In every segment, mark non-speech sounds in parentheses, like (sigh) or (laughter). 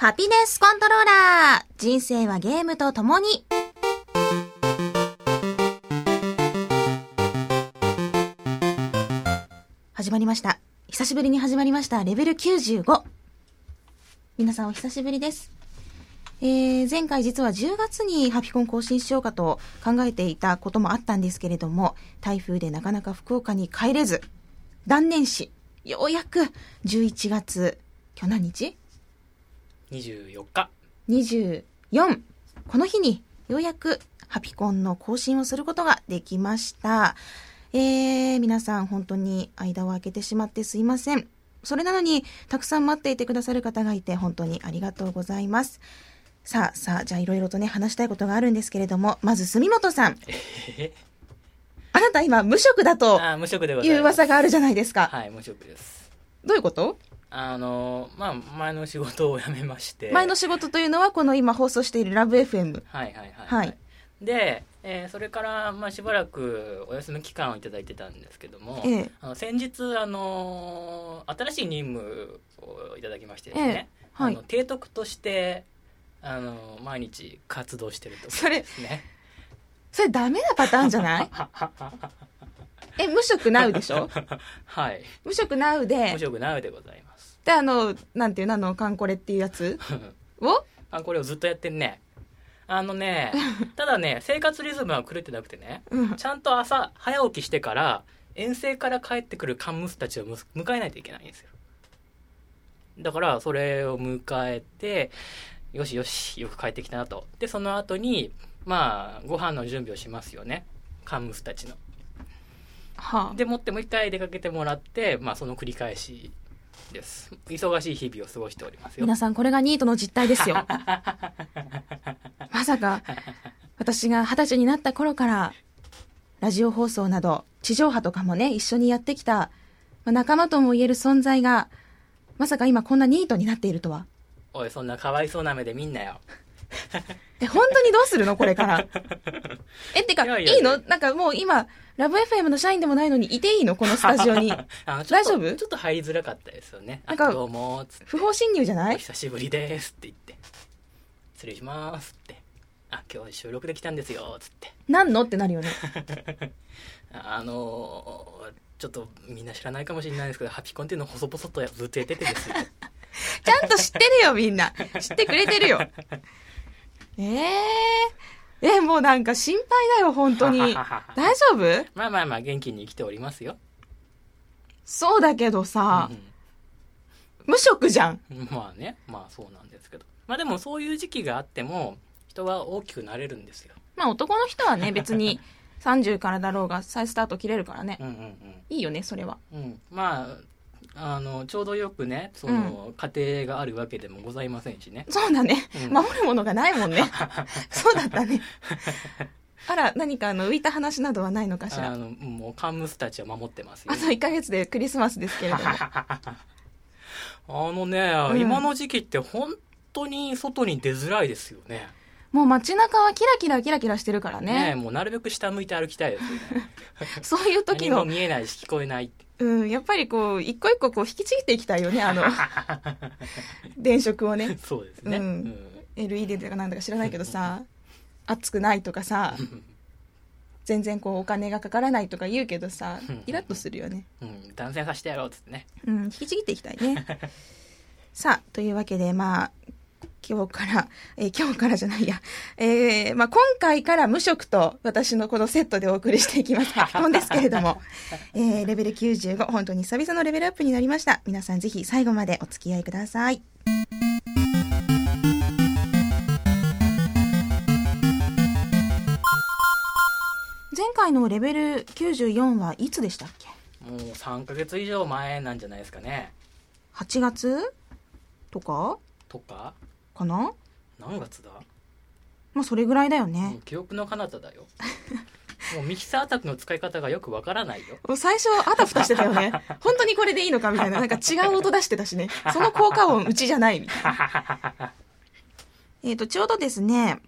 ハピネスコントローラー人生はゲームと共に始まりました。久しぶりに始まりました。レベル95。皆さんお久しぶりです。えー、前回実は10月にハピコン更新しようかと考えていたこともあったんですけれども、台風でなかなか福岡に帰れず、断念し、ようやく11月、今日何日？24日 ?24。この日にようやくハピコンの更新をすることができました。えー、皆さん本当に間を空けてしまってすいません。それなのに、たくさん待っていてくださる方がいて本当にありがとうございます。さあさあ、じゃあいろいろとね、話したいことがあるんですけれども、まず住本さん。え？あなた今無職だとあー無職でございいう噂があるじゃないですか。はい無職ですどういうこと？あのまあ前の仕事を辞めまして。前の仕事というのはこの今放送しているラブ FM。はいはいはい、はい。で、えーそれから、まあ、しばらくお休み期間をいただいてたんですけども、ええ。あの先日、あの新しい任務をいただきましてですね、ええ。はい。あの提督として、あの毎日活動してるところですね。それダメなパターンじゃない？(laughs) え、無職なうでしょ？はい。無職なうで。無、職なうでございますで、あの、なんていうの、あの、カンコレっていうやつ？をあこれをずっとやってんね。あのね (laughs) ただね生活リズムは狂ってなくてねうん。ちゃんと朝早起きしてから遠征から帰ってくるカンムスたちをむ迎えないといけないんですよ。だからそれを迎えてよしよしよく帰ってきたなと。でその後にまあご飯の準備をしますよね。カンムスたちの。はあ。でもってもう一回出かけてもらってまあその繰り返しです忙しい日々を過ごしておりますよ皆さんこれがニートの実態ですよ。(laughs) まさか、私が二十歳になった頃から、ラジオ放送など、地上波とかもね、一緒にやってきた、まあ仲間とも言える存在が、まさか今こんなニートになっているとは。おいそんなかわいそうな目で見んなよえ、本当にどうするのこれから？(laughs) え、ってか、いやいやいの？なんかもう今、ラブ FM の社員でもないのにいていいの？このスタジ (laughs) オに。大丈夫？ちょっと入りづらかったですよね。あなんかどうも不法侵入じゃない？お久しぶりですって言って。失礼しますって。あ今日収録できたんですよつって。何の？ってなるよね。(laughs) あのーちょっとみんな知らないかもしれないですけどハピコンっていうのを細々とずっとやっててですね。ちゃんと知ってるよ、みんな。知ってくれてるよ。えええ、もうなんか心配だよ、本当に。(laughs) 大丈夫？まあまあまあ元気に生きておりますよ、そうだけどさ、う無職じゃん。んまあねまあそうなんですけどまあでもそういう時期があっても人は大きくなれるんですよまあ男の人はね、(laughs) 別に30からだろうが再スタート切れるからねう。んうんいいよね、それは。うんうんまああのちょうどよくねその、家庭があるわけでもございませんしねそうだね。うん守るものがないもんね。(laughs) そうだったね。あら、何かあの浮いた話などはないのかしら？あのもうカンムスたちは守ってますよあと1ヶ月でクリスマスですけれども。(laughs) あのね、うん今の時期って本当に外に出づらいですよね。もう街中はキラキラキラキラしてるからねね。もうなるべく下向いて歩きたいですよね。(laughs) そういう時何もの、見えないし聞こえない。うん、やっぱりこう、一個一個こう引きちぎっていきたいよね、あの、(laughs) 電飾をね。そうですね。うんうん LED とかなんだか知らないけどさ、熱くないとかさ、全然こうお金がかからないとか言うけどさうん、イラッとするよね。うん、断線させてやろうっつってね。うん、引きちぎっていきたいね。(laughs) さあ、というわけで、まあ、今日から、えー今日からじゃないや、えーまあ、今回から無職と私のこのセットでお送りしていきます。書き込んですけれども、えーレベル95、本当に久々のレベルアップになりました。皆さんぜひ最後までお付き合いください。前回のレベル94はいつでしたっけ？もう3ヶ月以上前なんじゃないですかね。8月？とか？とか？かな？何月だ？まあそれぐらいだよもねう。記憶の彼方だよ。(laughs) もうミキサータクの使い方がよくわからないよ。最初あたふたしてたよね。(laughs) 本当にこれでいいのかみたいな。なんか違う音出してたしね。(laughs) その効果音うちじゃないみたいな。えっと、ちょうどですね、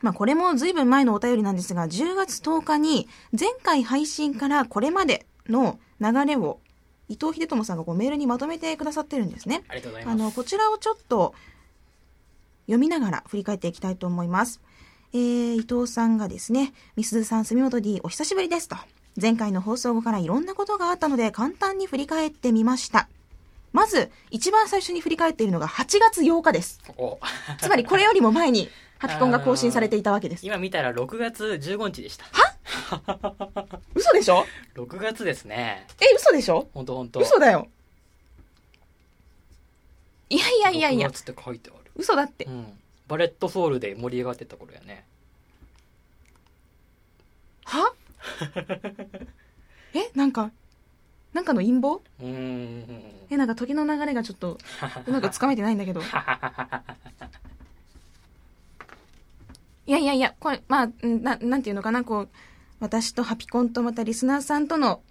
まあこれも随分前のお便りなんですが、10月10日に前回配信からこれまでの流れを伊藤秀友さんがこうメールにまとめてくださってるんですね。ありがとうございます。あの、こちらをちょっと読みながら振り返っていきたいと思います。えー、伊藤さんがですね、みすずさん、住本 D お久しぶりですと。前回の放送後からいろんなことがあったので簡単に振り返ってみました。まず、一番最初に振り返っているのが8月8日です。おつまりこれよりも前にハピコンが更新されていたわけです。今見たら6月15日でした。嘘でしょ？6月ですね。え、嘘でしょ？ほんとほんと。嘘だよ。いやいやいやいや6、月って書いてある。嘘だってう。ん。バレットソウルで盛り上がってた頃やね。は？(laughs) えなんか、なんかの陰謀？うーん。え、なんか時の流れがちょっと、うまくつかめてないんだけど。(laughs) いやいやいや、これ、まあ、んな、なんていうのかな、こう、私とハピコンとまたリスナーさんとの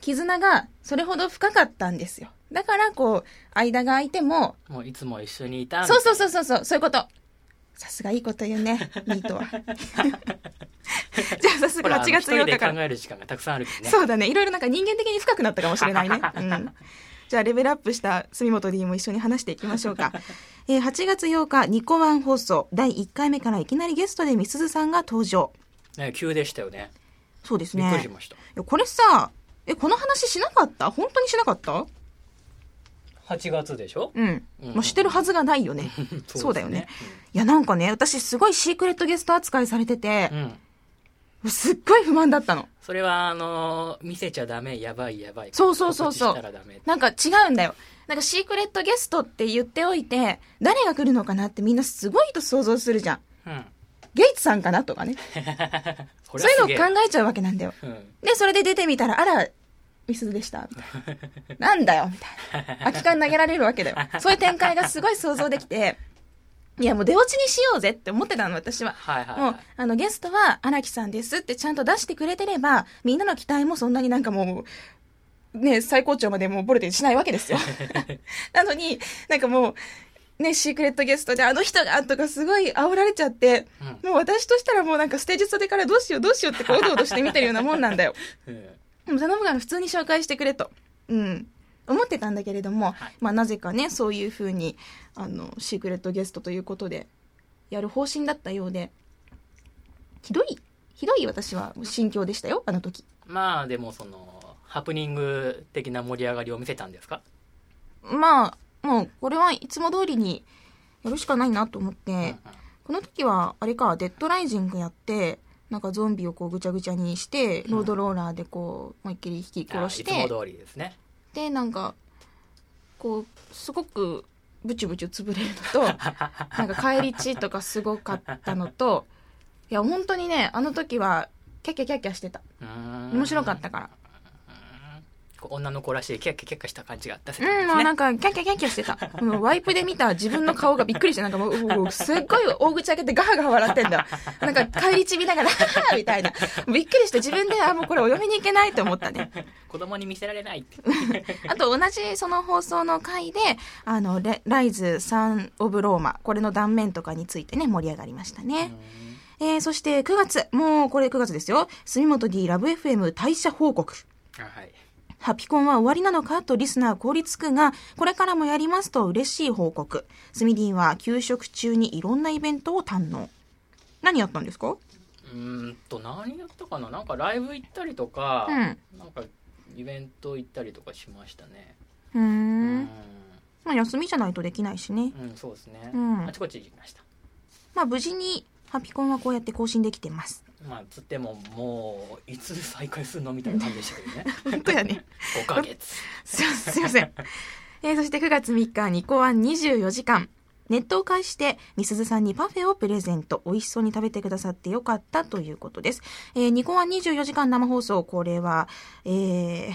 絆がそれほど深かったんですよ。だから、こう、間が空いても、もういつも一緒にいたそうそうう。そうそうそう、そういうこと。さすがいいこと言うね、(laughs) ミートは。(laughs) じゃあ、早速ほら8月8一人で日から考。える時間がたくさんあるけどね。そうだね。いろいろなんか人間的に深くなったかもしれないね。(laughs) うん。じゃあ、レベルアップした住本 D も一緒に話していきましょうか。えー8月8日、ニコワン放送、第1回目からいきなりゲストでみすずさんが登場。ね、急でしたよね。そうですびっくりね。しました。これさ、え、この話しなかった？本当にしなかった？8月でしょ？うん。うんもうしてるはずがないよね。(laughs) そそうだよね。いや、なんかね、私すごいシークレットゲスト扱いされててう、ん。うん。すっごい不満だったの。それは、あのー見せちゃダメ、やばいやばい。そうそうそうそう。なんか違うんだよ。なんかシークレットゲストって言っておいて、誰が来るのかなってみんなすごいと想像するじゃん。うん。ゲイツさんかなとかね。(laughs) そそういうのを考えちゃうわけなんだよ。うん。で、それで出てみたら、あら、ミスでした。みたいな。なんだよ、みたいな。空き缶投げられるわけだよ。(laughs) そういう展開がすごい想像できて、いや、もう出落ちにしようぜって思ってたの、私は。はいはい、もうはい。、あの、ゲストは荒木さんですってちゃんと出してくれてれば、みんなの期待もそんなになんかもう、ね、最高潮までもうボルテージしないわけですよ。(laughs) なのに、なんかもう、ね、シークレットゲストであの人がとかすごい煽られちゃって、うんもう私としたらもうなんかステージ袖からどうしようどうしようってこうおどおどして見てるようなもんなんだよ。(laughs) 頼むから普通に紹介してくれと。うん。思ってたんだけれども、はいまあなぜかね、そういうふうに、あの、シークレットゲストということで、やる方針だったようで、ひどい、ひどい私は心境でしたよ、あの時。まあ、でもその、ハプニング的な盛り上がりを見せたんですか？まあ、もう、これはいつも通りにやるしかないなと思って、うんうんこの時は、あれか、デッドライジングやって、なんかゾンビをこうぐちゃぐちゃにして、ロードローラーでこう、思いっきり引き殺して、あいつも通りですね。でなんかこうすごくブチュブチュ潰れるのと (laughs) なんか返り血とかすごかったのといや本当にねあの時はキャッキャキャッキャしてた。面面白かったから女の子らしいキャッキャキャッキャした感じが出せうん、たんですね。もうなんか、キャッキャキャッキャしてた。もうワイプで見た自分の顔がびっくりして、なんかもう、すっごい大口開けてガハガハ笑ってんだ。なんか、帰り血見ながら、みたいな。びっくりして自分で、あ、もうこれお嫁に行けないと思ったね。子供に見せられないって。あと同じその放送の回で、あの、ライズ・サン・オブ・ローマ、これの断面とかについてね、盛り上がりましたね。えー、そして9月、もうこれ9月ですよ。住本 D ラブ FM 退社報告。はい。ハピコンは終わりなのかとリスナー凍りつくが、これからもやりますと嬉しい報告。スミディンは休職中にいろんなイベントを堪能。何やったんですか？うーんと、何やったかな？なんかライブ行ったりとか、うんなんかイベント行ったりとかしましたね。うんまあ休みじゃないとできないしね。うん、そうですね。うんあちこち行きました。まあ無事にハピコンはこうやって更新できてます。まあ、つっても、もう、いつ再開するのみたいな感じでしたけどね。本当やね。5ヶ月。すいません。えーそして9月3日、ニコワン24時間。ネットを介して、みすずさんにパフェをプレゼント。美味しそうに食べてくださってよかったということです。えーニコワン24時間生放送、これは、えー、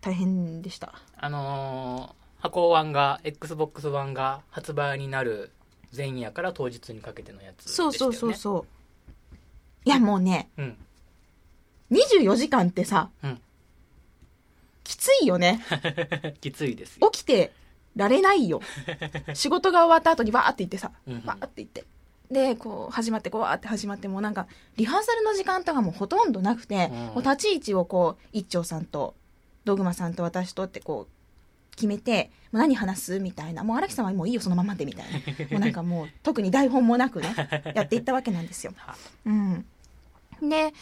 大変でした。あのー、箱ワンが、Xbox One が発売になる前夜から当日にかけてのやつでしたよね。そうそうそうそう。いや、もうね、うん。24時間ってさ、うんきついよね。(laughs) きついですよ。起きてられないよ。(laughs) 仕事が終わった後にバーって行ってさ、うんうんバーって行って。で、こう、始まって、こう、わーって始まって、もうなんか、リハーサルの時間とかもほとんどなくて、うんもう立ち位置をこう、一丁さんと、ドグマさんと私とってこう、決めて、もう何話すみたいな。もう荒木さんはもういいよ、そのままで、みたいな。もうなんかもう、特に台本もなくね、やっていったわけなんですよ。(laughs) はうん。で、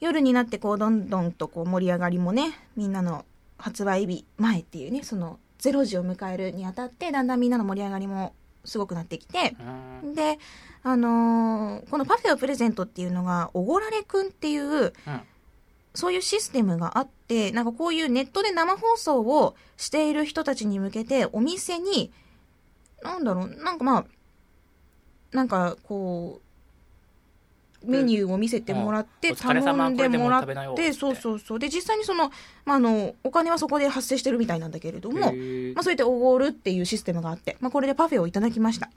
夜になってこう、どんどんとこう盛り上がりもね、みんなの発売日前っていうね、その0時を迎えるにあたって、だんだんみんなの盛り上がりもすごくなってきて、うん。で、あのーこのパフェをプレゼントっていうのが、おごられくんっていう、うん。そういうシステムがあって、なんかこういうネットで生放送をしている人たちに向けて、お店に、なんだろう、なんかまあ、なんかこう、メニューを見せてもらって、頼んでもらってそうそうそう。で、実際にその、まあ、あの、お金はそこで発生してるみたいなんだけれども、まあ、そうやっておごるっていうシステムがあって、まあ、これでパフェをいただきました。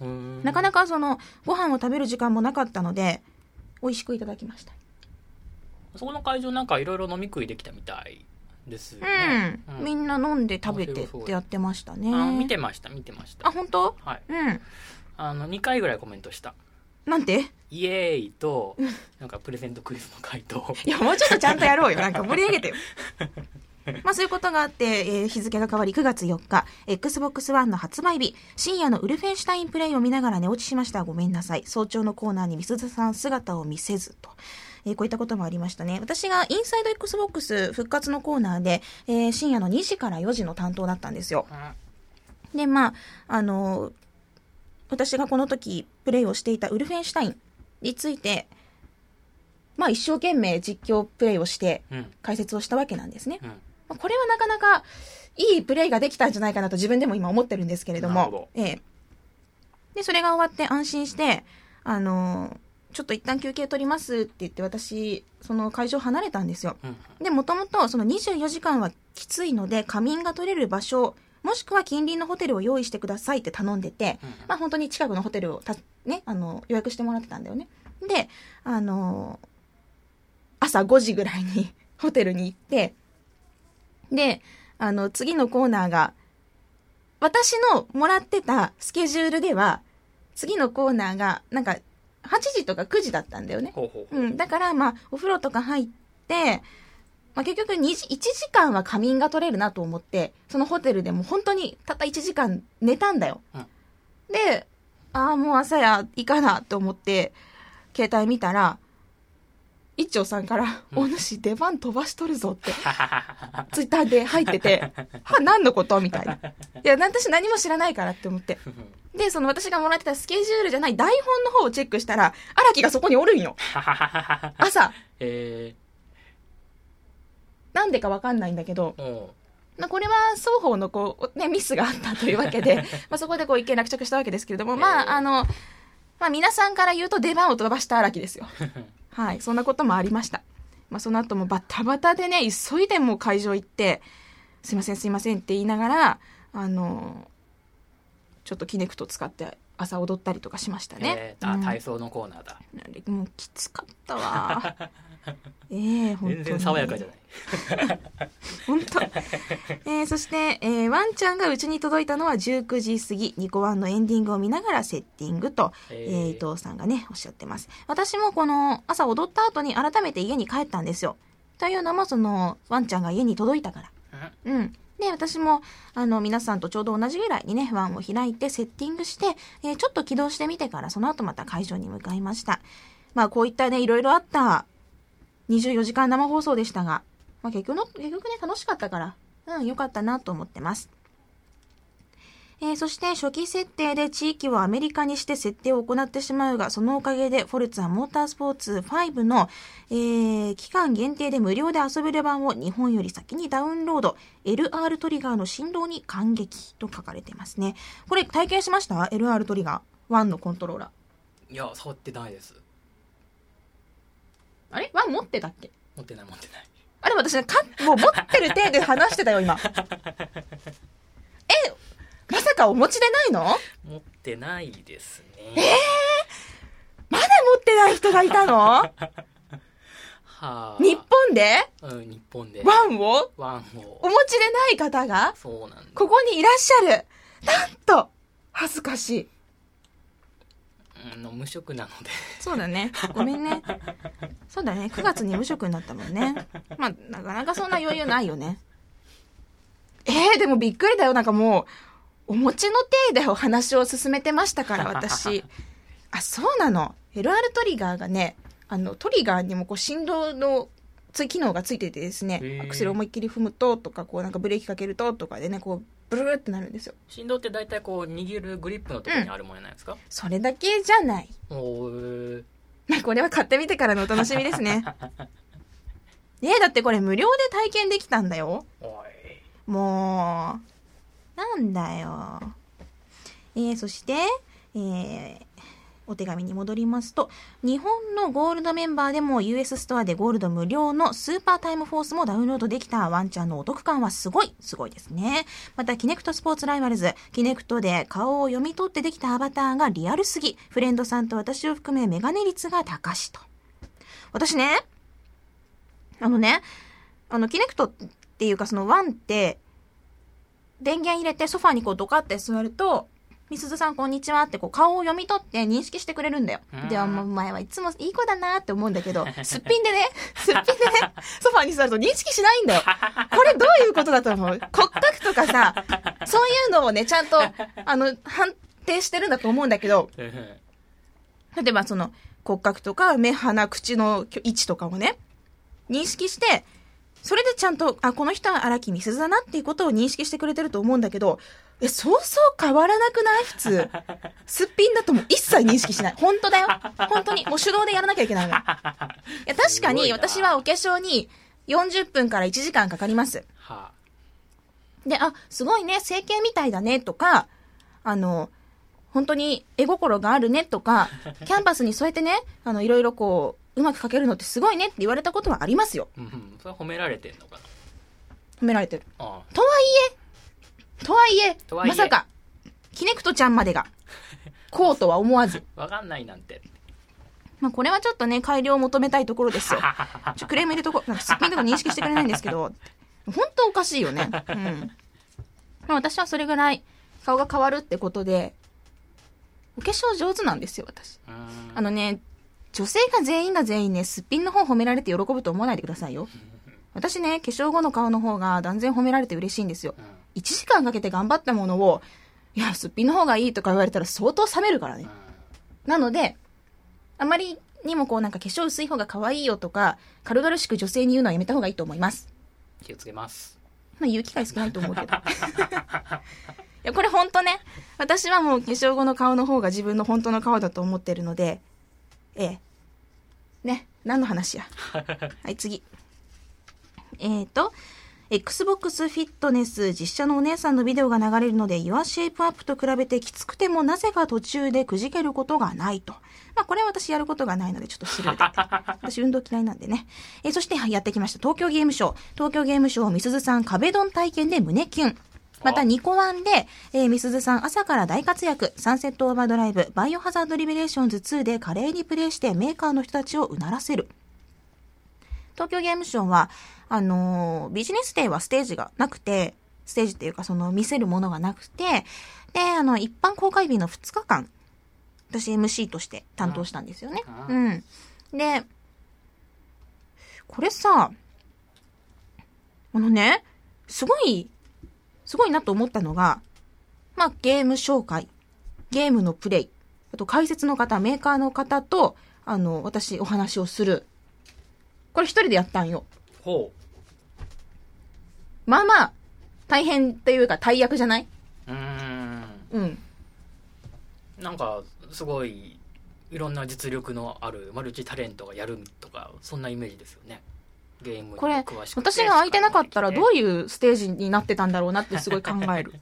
うんなかなかその、ご飯を食べる時間もなかったので、美味しくいただきました。そこの会場なんかいろいろ飲み食いできたみたいですようねん。みんな飲んで食べてってやってましたね。あ見てました見てましたあ、本当？はいうん。あの2回ぐらいコメントしたなんて？イエーイとなんかプレゼントクイズの回答いや、もうちょっとちゃんとやろうよ。なんか盛り上げてよ。(laughs) まあそういうことがあって、えー日付が変わり9月4日、Xbox One の発売日、深夜のウルフェンシュタインプレイを見ながら寝落ちしました。ごめんなさい。早朝のコーナーにみすずさん姿を見せずと。えーこういったこともありましたね。私がインサイド Xbox 復活のコーナーで、えー深夜の2時から4時の担当だったんですよ。で、まあ、あの、私がこの時プレイをしていたウルフェンシュタインについて、まあ一生懸命実況プレイをしてうん解説をしたわけなんですね。うんまあこれはなかなかいいプレイができたんじゃないかなと自分でも今思ってるんですけれどもど、ええ。で、それが終わって安心して、あの、ちょっと一旦休憩取りますって言って私、その会場離れたんですよ。うんで、もともとその24時間はきついので、仮眠が取れる場所、もしくは近隣のホテルを用意してくださいって頼んでて、うんまあ本当に近くのホテルをた、ね、あの、予約してもらってたんだよね。で、あの、朝5時ぐらいに (laughs) ホテルに行って、で、あの、次のコーナーが、私のもらってたスケジュールでは、次のコーナーが、なんか、8時とか9時だったんだよね。ほうほうほううん、だから、まあ、お風呂とか入って、まあ、結局2時、1時間は仮眠が取れるなと思って、そのホテルでも本当にたった1時間寝たんだよ。うんで、ああ、もう朝や、いいかなと思って、携帯見たら、一丁さんから、うんお主出番飛ばしとるぞって、(laughs) ツイッターで入ってて、(laughs) は、何のことみたいな。いや、私何も知らないからって思って。で、その私がもらってたスケジュールじゃない台本の方をチェックしたら、荒木がそこにおるんよ。(laughs) 朝。えなんでかわかんないんだけど、まあ、これは双方のこう、ね、ミスがあったというわけで、(laughs) まあそこでこう一見落着したわけですけれども、まえーあ、あの、まあ皆さんから言うと出番を飛ばした荒木ですよ。う (laughs) はい、そんなこともありました。まあその後もバタバタでね、急いでもう会場行って、すいませんすいませんって言いながら、あの、ちょっとキネクト使って朝踊ったりとかしましたねえ。ーあうん体操のコーナーだもうきつかったわ。(laughs) (laughs) ええ本当に。全然爽やかじゃない (laughs) 本当。えーそして、えーワンちゃんがうちに届いたのは19時過ぎ、ニコワンのエンディングを見ながらセッティングと、ええーー伊藤さんがね、おっしゃってます。私もこの朝踊った後に改めて家に帰ったんですよ。というのも、その、ワンちゃんが家に届いたから。うん。で、私も、あの、皆さんとちょうど同じぐらいにね、ワンを開いてセッティングして、えーちょっと起動してみてから、その後また会場に向かいました。まあ、こういったね、いろいろあった24時間生放送でしたが、まあ、結局の、結局ね、楽しかったから、うん、よかったなと思ってます。えーそして初期設定で地域をアメリカにして設定を行ってしまうが、そのおかげでフォルツァモータースポーツ5の、えー期間限定で無料で遊べる版を日本より先にダウンロード、LR トリガーの振動に感激と書かれてますね。これ体験しました ?LR トリガー。1のコントローラー。いや触ってないですあれ ?1 持ってたっけ？持ってない持ってない。あれ私ね、か、もう持ってる体で話してたよ、今。(laughs) え、まさかお持ちでないの？持ってないですね。まだ持ってない人がいたの？はあ。日本で？うん日本で。ワンを？ワンを。お持ちでない方が？そうなんだ。ここにいらっしゃる。なんと恥ずかしい。うんの無職なのでそうだね。ごめんね。そうだね。9月に無職になったもんね。まあ、なかなかそんな余裕ないよね。えー、でもびっくりだよ。なんかもう、お餅の手でお話を進めてましたから、私。あ、そうなの。LR トリガーがね、あの、トリガーにもこう振動のつ機能がついててですねアクセル思いっきり踏むととか、こうなんかブレーキかけるととかでね、こう、ブルーってなるんですよ。振動って大体こう握るグリップのところにあるものなんですか、それだけじゃない。おーまあこれは買ってみてからのお楽しみですね。(laughs) ねえ、だってこれ無料で体験できたんだよ。おいもう、なんだよ。えー、そして、えー、お手紙に戻りますと、日本のゴールドメンバーでも US ストアでゴールド無料のスーパータイムフォースもダウンロードできたワンちゃんのお得感はすごい、すごいですね。また、 Kinect Sports Rivals、Kinectで顔を読み取ってできたアバターがリアルすぎ、フレンドさんと私を含めメガネ率が高しと。私ね、あのね、あの、 Kinectっていうかその Oneって、電源入れてソファにこうドカって座ると、みすずさんこんにちは。ってこう顔を読み取って認識してくれるんだよ。うん。ではもう前はいつもいい子だなって思うんだけど、(laughs) すっぴんでね、すっぴんでね、ソファに座ると認識しないんだよ。(laughs) これどういうことだと思う？骨格とかさ、そういうのをね、ちゃんと、あの、判定してるんだと思うんだけど、例えばその骨格とか目、鼻、口の位置とかをね、認識して、それでちゃんと、あ、この人は荒木美鈴だなっていうことを認識してくれてると思うんだけど、え、そうそう変わらなくない？普通。(laughs) すっぴんだともう一切認識しない。本当だよ。本当に。(laughs) もう手動でやらなきゃいけないの。いや、確かに私はお化粧に40分から1時間かかります。はで、あ、すごいね、整形みたいだね、とか、あの、本当に絵心があるね、とか、(laughs) キャンパスにそうやってね、あの、いろいろこう、うまく描けるのってすごいねって言われたことはありますよ。あ、うん、それは褒められてんのか褒められてる。なあとはいえ、とはいえ、とはいえまさか、キネクトちゃんまでが、(laughs) こうとは思わず。あわかんないなんてまあ、これはちょっとね、改良を求めたいところですよ。(laughs) ちょクレーム入れとこう。なんかすっぴんとか認識してくれないんですけど、本当おかしいよね。(laughs) うん。まあ、私はそれぐらい顔が変わるってことで、お化粧上手なんですよ、私。あのね、女性が全員が全員ね、すっぴんの方褒められて喜ぶと思わないでくださいよ。私ね、化粧後の顔の方が断然褒められて嬉しいんですよ。うん1時間かけて頑張ったものを、いや、すっぴんの方がいいとか言われたら相当冷めるからね。なので、あまりにもこうなんか化粧薄い方が可愛いよとか、軽々しく女性に言うのはやめた方がいいと思います。気をつけますまあ言う機会少ないと思うけど。(laughs) いや、これ本当ね、私はもう化粧後の顔の方が自分の本当の顔だと思ってるので、ええ。ね、何の話や。(laughs) はい、次。えーと、Xbox フィットネス実写のお姉さんのビデオが流れるので、Your Shape Up と比べてきつくてもなぜか途中でくじけることがないと。まあこれは私やることがないのでちょっとスルーで。(laughs) 私運動嫌いなんでね。えーそしてはいやってきました。東京ゲームショウ。東京ゲームショウ、みすずさん壁ドン体験で胸キュン。また、ニコワンで、えー、みすずさん朝から大活躍。サンセットオーバードライブ、バイオハザードリベレーションズ2で華麗にプレイしてメーカーの人たちをうならせる。東京ゲームショウは、あのービジネスデーはステージがなくて、ステージっていうかその見せるものがなくて、で、あの、一般公開日の2日間、私 MC として担当したんですよね。ううん。で、これさ、あのね、すごい、すごいなと思ったのが、まあ、ゲーム紹介、ゲームのプレイ、あと解説の方、メーカーの方と、あの、私お話をする。これ一人でやったんよ。ほまあまあ、大変っていうか大役じゃない？うんうん。なんかすごいいろんな実力のあるマルチタレントがやるとかそんなイメージですよねゲームにこれ詳しくて私が空いてなかったらどういいうステージになってたんだろうなってすごい考える。(laughs)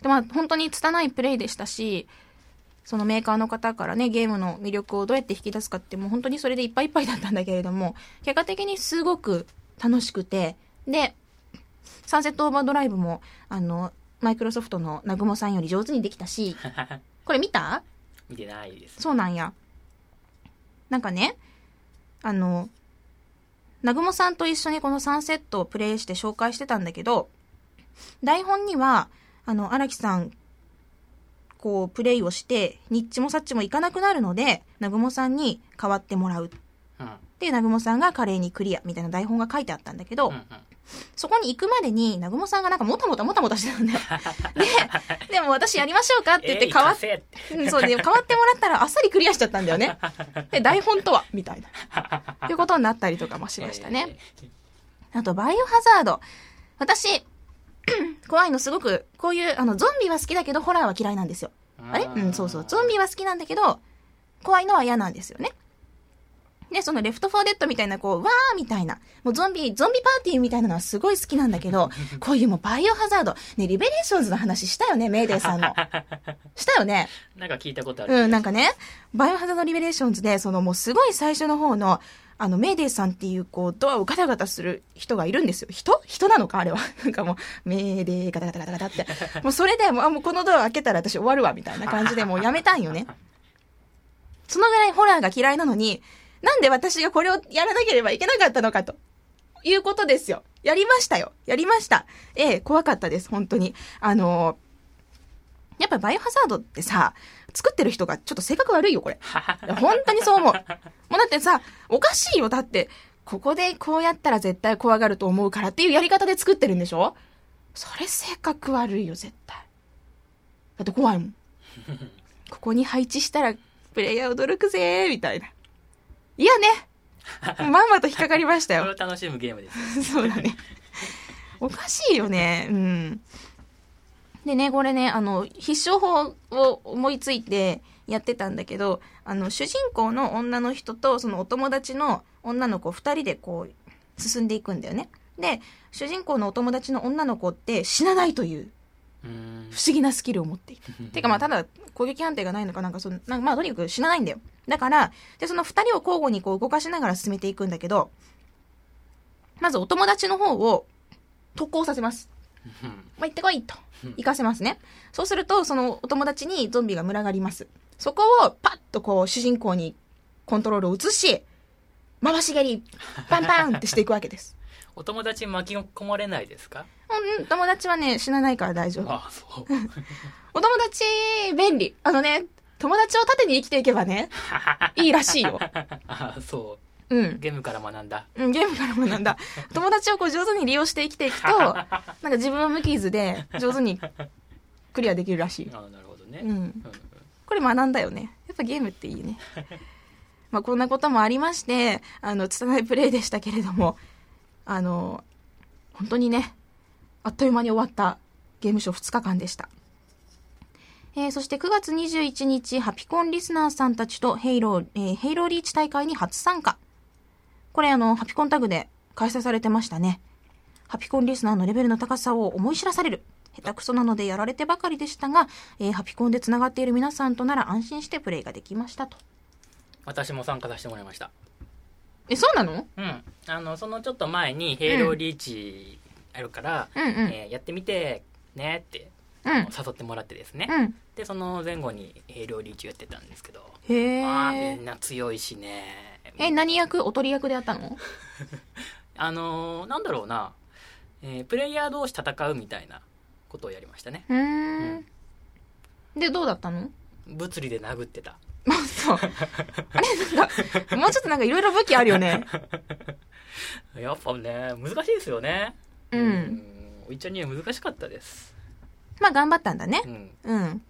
でまあ本当に拙いプレイでしたし、そのメーカーの方からね、ゲームの魅力をどうやって引き出すかってもう本当にそれでいっぱいいっぱいだったんだけれども、結果的にすごく楽しくて、で、サンセットオーバードライブも、あの、マイクロソフトの南雲さんより上手にできたし、(laughs) これ見た？見てないですそうなんや。なんかね、あの、南雲さんと一緒にこのサンセットをプレイして紹介してたんだけど、台本には、あの、荒木さん、こう、プレイをして、ニッチもサッチもいかなくなるので、南雲さんに代わってもらうで、南雲さんが華麗にクリアみたいな台本が書いてあったんだけど、うんうんそこに行くまでに、南雲さんがなんかもたもたもたもたしてたんだよ。(laughs) で、でも私やりましょうかって言ってえー変わっ行かせってうんそうで、変わってもらったらあっさりクリアしちゃったんだよね。(laughs) で、台本とはみたいな。っていうことになったりとかもしましたね。あと、バイオハザード。私、(clears throat) 怖いのすごく、こういう、あの、ゾンビは好きだけど、ホラーは嫌いなんですよ。あれ？うん、そうそう。ゾンビは好きなんだけど、怖いのは嫌なんですよね。で、その Left 4 Dead みたいな、こう、わーみたいな、もうゾンビ、ゾンビパーティーみたいなのはすごい好きなんだけど、(laughs) こういうもうバイオハザード、ね、リベレーションズの話したよね、メイデーさんの。(laughs) したよね。なんか聞いたことある。うん、なんかね、バイオハザードリベレーションズで、そのもうすごい最初の方の、あの、メイデーさんっていう、こう、ドアをガタガタする人がいるんですよ。人？人なのかあれは。(laughs) なんかもう、メイデーガタガタガタガタって。もうそれで、もう、あ、もうこのドア開けたら私終わるわ、みたいな感じでもうやめたんよね。そのぐらいホラーが嫌いなのに、なんで私がこれをやらなければいけなかったのかと。いうことですよ。やりましたよ。やりました。ええ、怖かったです、本当に。あのやっぱバイオハザードってさ、作ってる人がちょっと性格悪いよ、これ。本当にそう思う。もうだってさ、おかしいよ。だって、ここでこうやったら絶対怖がると思うからっていうやり方で作ってるんでしょ？それ性格悪いよ、絶対。だって怖いもん。(laughs) ここに配置したら、プレイヤー驚くぜー、みたいな。いやね。(laughs) まんまと引っかかりましたよそれを。楽しむゲームです。(laughs) そうだね。おかしいよね。うん。でね、これね、あの、必勝法を思いついてやってたんだけど、あの、主人公の女の人と、そのお友達の女の子二人でこう、進んでいくんだよね。で、主人公のお友達の女の子って死なないという不思議なスキルを持っている。てかまあただ攻撃判定がないのかなんかその、なんかまあとにかく死なないんだよ。だから、で、その二人を交互にこう動かしながら進めていくんだけど、まずお友達の方を特攻させます。うんまあ、行ってこいと。行かせますね。そうすると、そのお友達にゾンビが群がります。そこをパッとこう主人公にコントロールを移し、回し蹴り、パンパンってしていくわけです。(laughs) お友達巻き込まれないですか？うん、友達はね、死なないから大丈夫。ああ、そう。(laughs) お友達、便利。あのね、友達を盾に生きていけばね、(laughs) いいらしいよ。ああ、そうんう。。ゲームから学んだ。うん、ゲームから学んだ。(laughs) 友達をこう上手に利用して生きていくと、なんか自分は無傷で上手にクリアできるらしい。ああ、なるほどね。うんうんこれ学んだよね。やっぱゲームっていいね。まあこんなこともありまして、あの、拙いプレイでしたけれども、あの、本当にね、あっという間に終わったゲームショー2日間でした。えーそして9月21日、ハピコンリスナーさんたちとヘイロー、えーヘイローリーチ大会に初参加。これあの、ハピコンタグで開催されてましたね。ハピコンリスナーのレベルの高さを思い知らされる。下手くそなのでやられてばかりでしたが、えーハピコンで繋がっている皆さんとなら安心してプレイができましたと。私も参加させてもらいました。え、そうなの？うん。あの、そのちょっと前に、ヘイローリーチあるから、うんうん。えーやってみて、ねって、うん。誘ってもらってですね。うん。で、その前後にヘイローリーチやってたんですけど、へまあ、みえん。な強いしね。え、何役おとり役でやったの？(laughs) あのーなんだろうな、えープレイヤー同士戦うみたいなことをやりましたね。うーん。で、どうだったの？物理で殴ってた。あ、そう。あれ、なんか、もうちょっとなんかいろいろ武器あるよね。(laughs) やっぱね、難しいですよね。うんうん。おいちゃんには難しかったです。まあ頑張ったんだねう。ん。うん。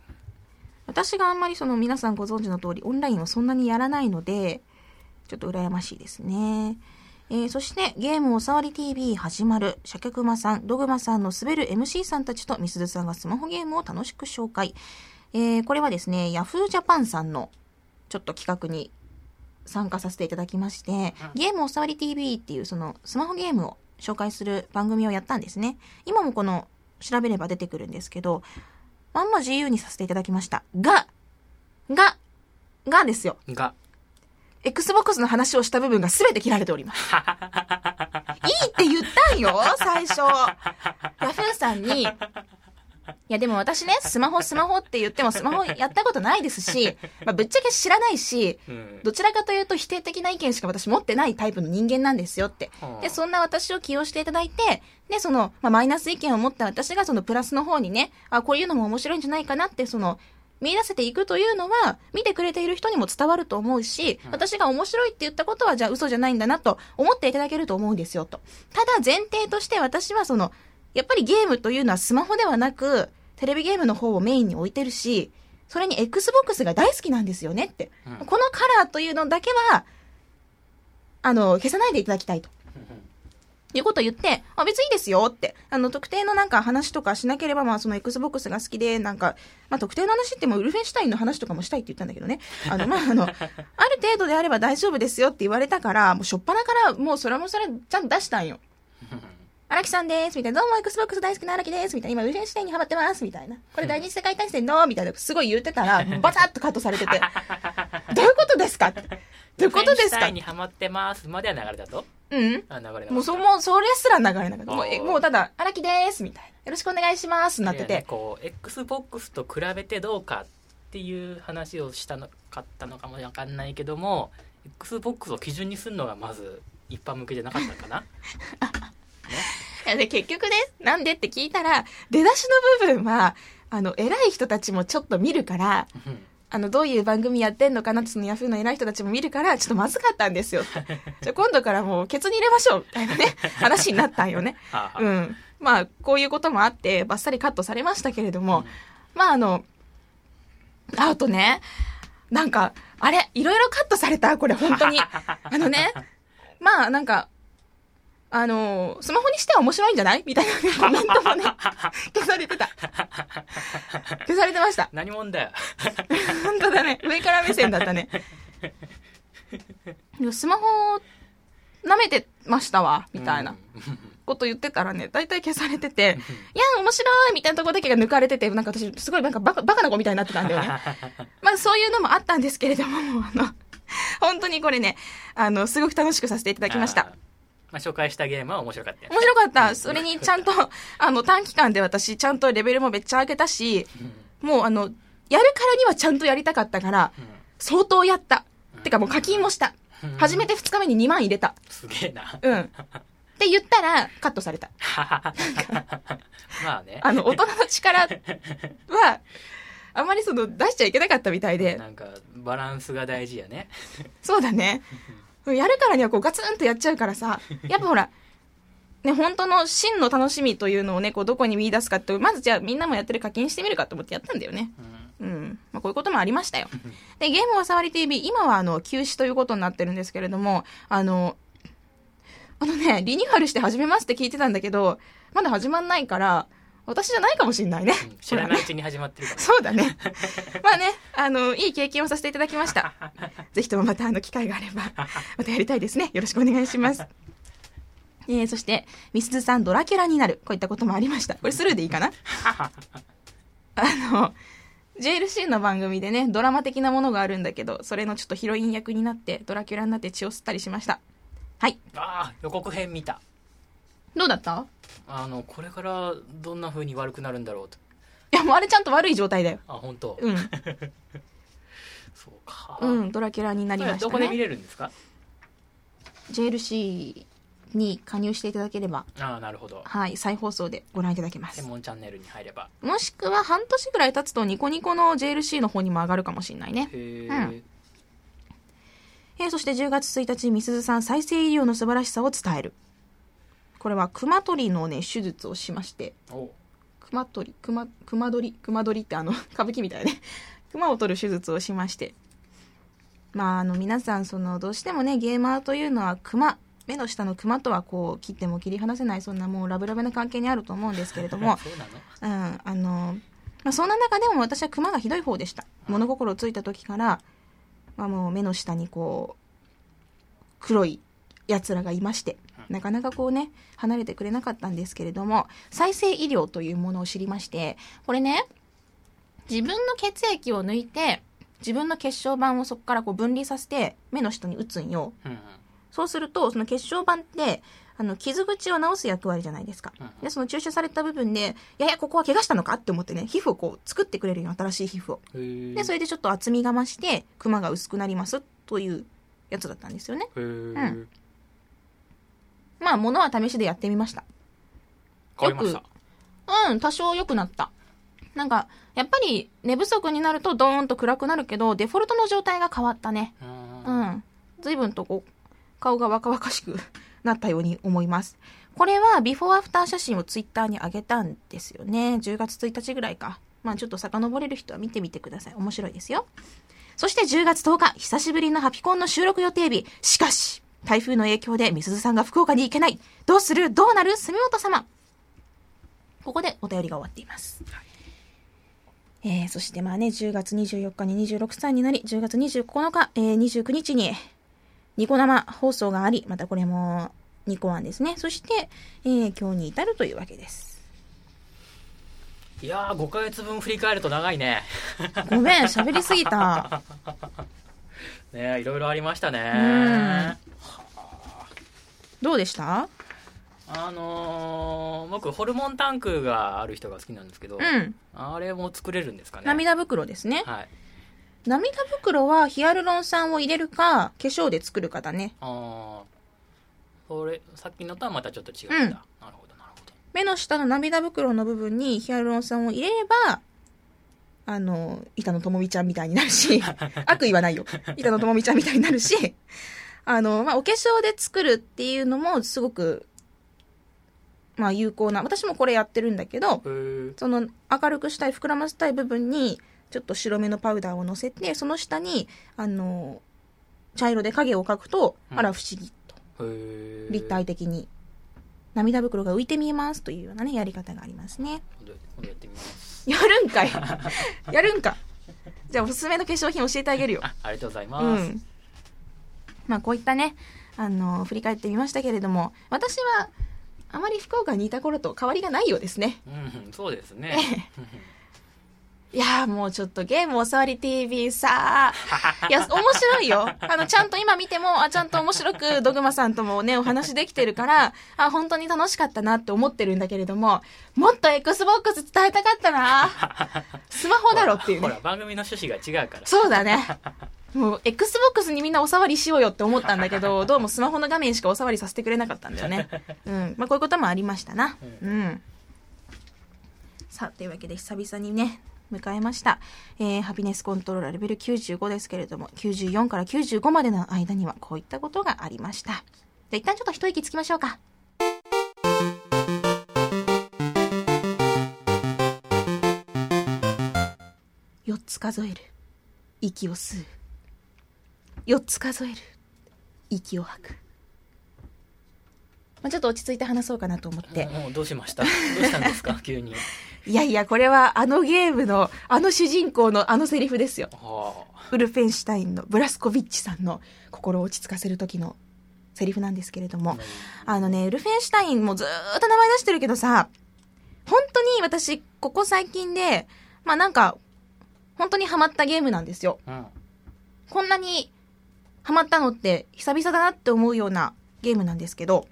私があんまりその皆さんご存知の通りオンラインをそんなにやらないので、ちょっと羨ましいですね。えーそしてゲームおさわり TV 始まる、シャケクマさん、ドグマさんの滑る MC さんたちとみすずさんがスマホゲームを楽しく紹介。えーこれはですね、ヤフージャパンさんのちょっと企画に参加させていただきまして、ゲームおさわり TV っていうそのスマホゲームを紹介する番組をやったんですね。今もこの調べれば出てくるんですけど、まんま自由にさせていただきました。が、が、がですよ。が、Xbox の話をした部分が全て切られております。(laughs) いいって言ったんよ、最初。ヤフーさんに、いやでも私ね、スマホスマホって言ってもスマホやったことないですし、まあ、ぶっちゃけ知らないし、うん。どちらかというと否定的な意見しか私持ってないタイプの人間なんですよって。で、そんな私を起用していただいて、で、その、まあ、マイナス意見を持った私がそのプラスの方にね、あ、こういうのも面白いんじゃないかなって、その、見出せていくというのは、見てくれている人にも伝わると思うし、うん私が面白いって言ったことは、じゃあ嘘じゃないんだなと思っていただけると思うんですよ、と。ただ前提として私はその、やっぱりゲームというのはスマホではなく、テレビゲームの方をメインに置いてるし、それに Xbox が大好きなんですよねって。うんこのカラーというのだけは、あの、消さないでいただきたいと。いうことを言って、あ、別にいいですよって。あの、特定のなんか話とかしなければ、まあ、その Xbox が好きで、なんか、まあ、特定の話ってもウルフェンシュタインの話とかもしたいって言ったんだけどね。あの、まあ、あの、ある程度であれば大丈夫ですよって言われたから、もうしょっぱなから、もうそれもそれ、ちゃんと出したんよ。(laughs) 荒木さんです、みたいな。どうも Xbox 大好きな荒木です、みたいな。今、ウルフェンシュタインにハマってます、みたいな。これ第二次世界大戦のみたいな。すごい言ってたら、(laughs) バタッとカットされてて。どういうことですか？って。どういうことですか？にハマってますまでは流れたと？うん。あ流れもうそ、もう、それすら流れなかった。もう、もうただ、荒木です、みたいな。よろしくお願いします、なってて。こう XBOX と比べてどうかっていう話をしたのかったのかもわかんないけども XBOX を基準にするのがまず一般向けじゃなかったかな？い (laughs) やで、結局ね、なんでって聞いたら、出だしの部分は、あの、偉い人たちもちょっと見るから、うんあの、どういう番組やってんのかなって、そのヤフーの偉い人たちも見るから、ちょっとまずかったんですよ。(laughs) じゃあ今度からもう、ケツに入れましょう、みたいなね、(laughs) 話になったんよね。うん。まあ、こういうこともあって、バッサリカットされましたけれども、うんまあ、あの、あとね、なんか、あれ、いろいろカットされたこれ、本当に。あのね、まあ、なんか、あの、スマホにしては面白いんじゃない？みたいなね、(laughs) コメントもね、(laughs) 消されてた。消されてました。何者だよ本当だね。上から目線だったね。スマホ、舐めてましたわ、みたいなうんこと言ってたらね、大体消されてて、いや、面白いみたいなとこだけが抜かれてて、なんか私、すごいなんかバカバカな子みたいになってたんだよね。(laughs) まあそういうのもあったんですけれども、あの、本当にこれね、あの、すごく楽しくさせていただきました。まあ、紹介したゲームは面白かったよ面白かった。それにちゃんと、(laughs) あの、短期間で私、ちゃんとレベルもめっちゃ上げたし、もうあの、やるからにはちゃんとやりたかったから、相当やった。てかもう課金もした。うん初めて2日目に2万入れた。すげえなうん。って言ったら、カットされた。(laughs) まあねあの、大人の力は、あんまりその、出しちゃいけなかったみたいで、なんかバランスが大事やねそうだね。(laughs) やるからにはこうガツンとやっちゃうからさ、(laughs) やっぱほら、ね、本当の真の楽しみというのをね、こうどこに見出すかって、まずじゃあみんなもやってる課金してみるかと思ってやったんだよね。うんうん。まあこういうこともありましたよ。で、ゲームは触り TV、今はあの、休止ということになってるんですけれども、あの、あのね、リニューアルして始めますって聞いてたんだけど、まだ始まんないから、私じゃないかもしんないね。うん知らないうちに始まってるからそうだね。まあね、あの、いい経験をさせていただきました。(laughs) ぜひともまたあの機会があれば、またやりたいですね。よろしくお願いします。えー、そして、ミスズさんドラキュラになる。こういったこともありました。これスルーでいいかな？あの、JLC の番組でね、ドラマ的なものがあるんだけど、それのちょっとヒロイン役になって、ドラキュラになって血を吸ったりしました。はい。ああ予告編見たどうだった？あのこれからどんな風に悪くなるんだろうといや、もうあれちゃんと悪い状態だよ。あ本当、うん。(laughs) そうか、うん、ドラキュラになりましたね。どこで見れるんですか？JLC に加入していただければ、ああなるほどはい、再放送でご覧いただけます専。門チャンネルに入ればもしくは半年ぐらい経つとニコニコの JLC の方にも上がるかもしれないね。へえ、うんえーそして10月1日、みすずさん再生医療の素晴らしさを伝える。これは熊取りのね、手術をしまして、お熊取り、熊、熊取り、熊取りってあの、(laughs) 歌舞伎みたいね。熊を取る手術をしまして。まあ、あの、皆さん、その、どうしてもね、ゲーマーというのは熊、目の下の熊とはこう、切っても切り離せない、そんなもうラブラブな関係にあると思うんですけれども、(laughs) そうなのうん、あの、まあ、そんな中でも私はクマがひどい方でした。物心ついた時から、まあ、もう目の下にこう、黒い奴らがいまして、なかなかこうね、離れてくれなかったんですけれども、再生医療というものを知りまして、これね、自分の血液を抜いて、自分の血小板をそこからこう分離させて、目の下に打つんよ。うんうんそうすると、その血小板って、あの、傷口を治す役割じゃないですかうん。で、その注射された部分で、いやいや、ここは怪我したのかって思ってね、皮膚をこう、作ってくれるよ、新しい皮膚を。で、それでちょっと厚みが増して、クマが薄くなります、というやつだったんですよね。へえ、んまあ、ものは試しでやってみました。変わりました？うん、多少良くなった。なんか、やっぱり寝不足になるとドーンと暗くなるけど、デフォルトの状態が変わったね。ううんん。随分とこう、顔が若々しく (laughs) なったように思います。これはビフォーアフター写真をツイッターに上げたんですよね。10月1日ぐらいか。まあちょっと遡れる人は見てみてください。面白いですよ。そして10月10日、久しぶりのハピコンの収録予定日。しかし、台風の影響でみすずさんが福岡に行けない。どうする？どうなる？住本様。ここでお便りが終わっています。えー、そしてまあね、10月24日に26歳になり、10月29日、えー、29日に、ニコ生放送があり、またこれもニコワンですね。そして、えー、今日に至るというわけです。いやー5ヶ月分振り返ると長いねごめん、喋りすぎた。(laughs) ねいろいろありましたね。どうでした？あのー、僕ホルモンタンクがある人が好きなんですけど、うん。あれも作れるんですかね。涙袋ですね。はい。涙袋はヒアルロン酸を入れるか、化粧で作るかだね。ああそれさっきのとはまたちょっと違うんだ、うん。なるほどなるほど。目の下の涙袋の部分にヒアルロン酸を入れれば、あの、板野友美ちゃんみたいになるし、(laughs) 悪意はないよ。板野友美ちゃんみたいになるし、(laughs) あの、まあ、お化粧で作るっていうのもすごく、まあ、有効な、私もこれやってるんだけど、その明るくしたい、膨らませたい部分に、ちょっと白めのパウダーをのせて、その下に、あの、茶色で影を描くと、うん。あら不思議と、立体的に、涙袋が浮いて見えますというようなね、やり方がありますね。今度やってみます (laughs) やるんかいやるんかじゃあおすすめの化粧品教えてあげるよ。あありがとうございまうす、ん。まあこういったね、あの、振り返ってみましたけれども、私は、あまり福岡にいた頃と変わりがないようですね。うん、そうですねいやーもうちょっとゲームおさわり TV さ (laughs) いや、面白いよ。あの、ちゃんと今見ても、あ、ちゃんと面白くドグマさんともね、お話できてるから、あ、本当に楽しかったなって思ってるんだけれども、もっと Xbox 伝えたかったな (laughs) スマホだろっていうね。ほら番組の趣旨が違うからそうだね。(laughs) もう、Xbox にみんなおさわりしようよって思ったんだけど、どうもスマホの画面しかおさわりさせてくれなかったんだよね。うん。まあ、こういうこともありましたな。うん。さあ、というわけで久々にね、迎えました。えー、ハピネスコントローラーレベル95ですけれども、94から95までの間にはこういったことがありました。じゃあ一旦ちょっと一息つきましょうか。4つ数える。息を吸う。4つ数える。息を吐く。まあ、ちょっと落ち着いて話そうかなと思って。(laughs) もうどうしました？どうしたんですか？(laughs) 急にいやいや、これはあのゲームの、あの主人公のあのセリフですよ。はウルフェンシュタインのブラスコビッチさんの心を落ち着かせる時のセリフなんですけれども、あのね、ウルフェンシュタインもずーっと名前出してるけどさ、本当に私、ここ最近で、まあなんか、本当にハマったゲームなんですよ。あうんこんなにハマったのって久々だなって思うようなゲームなんですけど、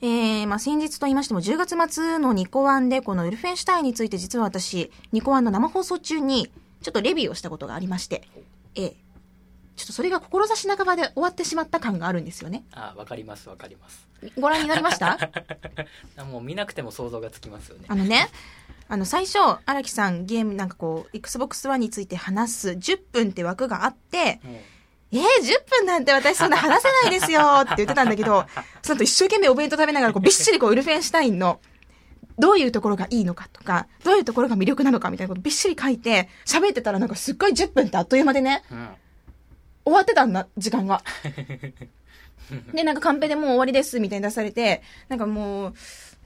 えー、まあ先日と言いましても10月末のニコワンでこのウルフェンシュタインについて実は私、ニコワンの生放送中にちょっとレビューをしたことがありまして、えー、ちょっとそれが志半ばで終わってしまった感があるんですよね。あわかりますわかります。ご覧になりました？(laughs) もう見なくても想像がつきますよね。あのね、あの最初、荒木さんゲームなんかこう、Xbox One について話す10分って枠があって、うんえー、10分なんて私そんな話せないですよ (laughs) って言ってたんだけど、その後一生懸命お弁当食べながらこう (laughs) びっしりこうウルフェンシュタインのどういうところがいいのかとか、どういうところが魅力なのかみたいなことびっしり書いて、喋ってたらなんかすっごい10分ってあっという間でね、うん終わってたんだ、時間が。で、なんかカンペでもう終わりですみたいに出されて、なんかもう、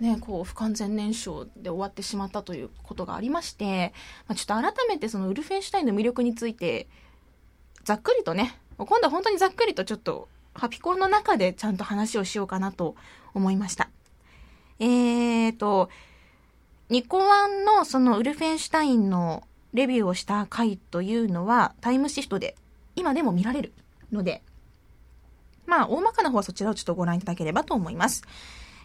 ね、こう、不完全燃焼で終わってしまったということがありまして、まあ、ちょっと改めてそのウルフェンシュタインの魅力について、ざっくりとね、今度は本当にざっくりとちょっと、ハピコンの中でちゃんと話をしようかなと思いました。えーと、ニコワンのそのウルフェンシュタインのレビューをした回というのはタイムシフトで今でも見られるので、まあ、大まかな方はそちらをちょっとご覧いただければと思います。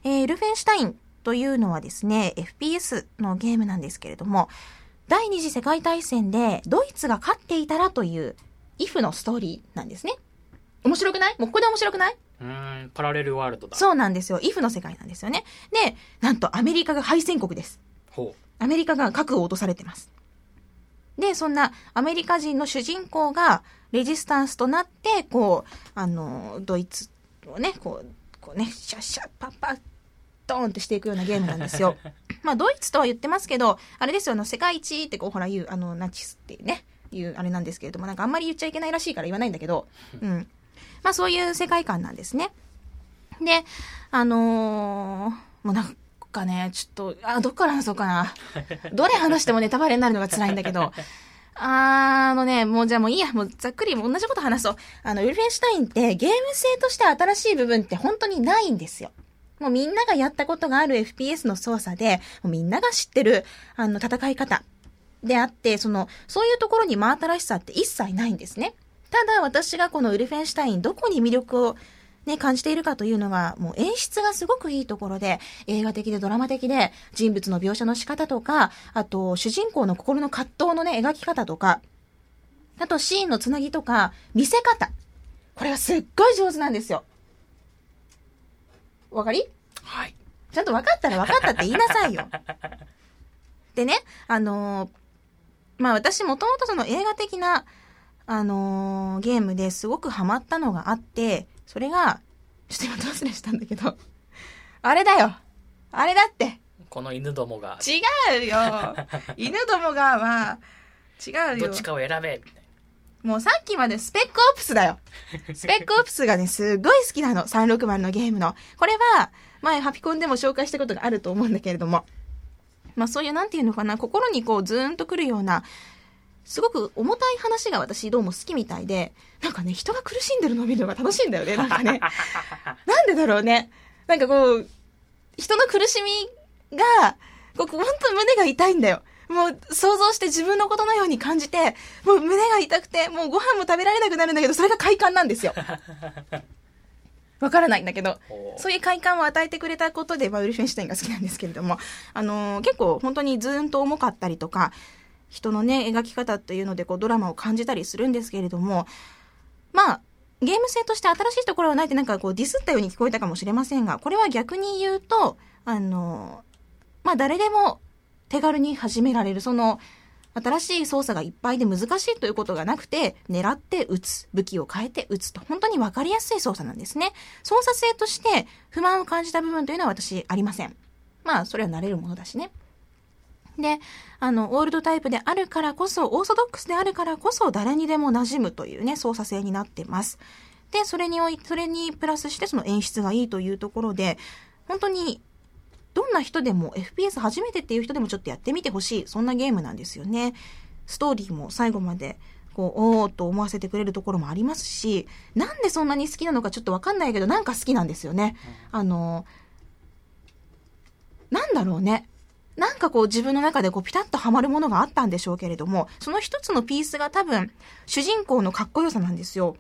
えー、ルフェンシュタインというのはですね、FPS のゲームなんですけれども、第二次世界大戦でドイツが勝っていたらという、イフのストーリーなんですね。面白くない？もうここで面白くない？うーんパラレルワールドだそうなんですよ。イフの世界なんですよね。で、なんとアメリカが敗戦国です。ほアメリカが核を落とされてます。で、そんなアメリカ人の主人公がレジスタンスとなって、こう、あの、ドイツをね、こう、こうね、シャッシャッパッパッ、ドーンってしていくようなゲームなんですよ。(laughs) まあ、ドイツとは言ってますけど、あれですよ、あの、世界一ってこう、ほら言う、あの、ナチスっていうね、いうあれなんですけれども、なんかあんまり言っちゃいけないらしいから言わないんだけど、うん。まあ、そういう世界観なんですね。で、あのーもうなんかね、ちょっと、あ、どっから話そうかな。(laughs) どれ話してもネタバレになるのが辛いんだけど、あのね、もうじゃあもういいや、もうざっくり同じこと話そう。あの、ウルフェンシュタインってゲーム性として新しい部分って本当にないんですよ。もうみんながやったことがある FPS の操作で、もうみんなが知ってる、あの、戦い方であって、その、そういうところに真新しさって一切ないんですね。ただ私がこのウルフェンシュタイン、どこに魅力をね、感じているかというのは、もう演出がすごくいいところで、映画的でドラマ的で、人物の描写の仕方とか、あと、主人公の心の葛藤のね、描き方とか、あと、シーンのつなぎとか、見せ方。これがすっごい上手なんですよ。わかり？う。はい。ちゃんと分かったら分かったって言いなさいよ。(laughs) でね、あのーまあ私もともとその映画的な、あのーゲームですごくハマったのがあって、それが、ちょっと今ど忘れしたんだけど、(laughs) あれだよあれだってこの犬どもが、違うよ (laughs) 犬どもがは、違うよどっちかを選べ、みたいもうさっきまでスペックオプスだよ。(laughs) スペックオプスがね、すっごい好きなの。360のゲームの。これは、前ハピコンでも紹介したことがあると思うんだけれども。まあそういうなんていうのかな、心にこうズーンとくるような、すごく重たい話が私どうも好きみたいで、なんかね、人が苦しんでるのを見るのが楽しいんだよね、(laughs) なんかね。なんでだろうね。なんかこう、人の苦しみが、こう、本当胸が痛いんだよ。もう想像して自分のことのように感じて、もう胸が痛くて、もうご飯も食べられなくなるんだけど、それが快感なんですよ。(laughs) わからないんだけど、そういう快感を与えてくれたことで、まあウルフェンシュタインが好きなんですけれども、あのー結構本当にずーんと重かったりとか、人のね、描き方っていうので、こう、ドラマを感じたりするんですけれども、まあ、ゲーム性として新しいところはないってなんかこうディスったように聞こえたかもしれませんが、これは逆に言うと、あの、まあ誰でも手軽に始められる、その、新しい操作がいっぱいで難しいということがなくて、狙って撃つ、武器を変えて撃つと、本当にわかりやすい操作なんですね。操作性として不満を感じた部分というのは私ありません。まあ、それは慣れるものだしね。で、あの、オールドタイプであるからこそ、オーソドックスであるからこそ、誰にでも馴染むというね、操作性になってます。で、それにおい、それにプラスしてその演出がいいというところで、本当に、どんな人でも FPS 初めてっていう人でもちょっとやってみてほしい。そんなゲームなんですよね。ストーリーも最後まで、こう、おーっと思わせてくれるところもありますし、なんでそんなに好きなのかちょっとわかんないけど、なんか好きなんですよね。あの、なんだろうね。なんかこう自分の中でこうピタッとはまるものがあったんでしょうけれども、その一つのピースが多分主人公のかっこよさなんですよ。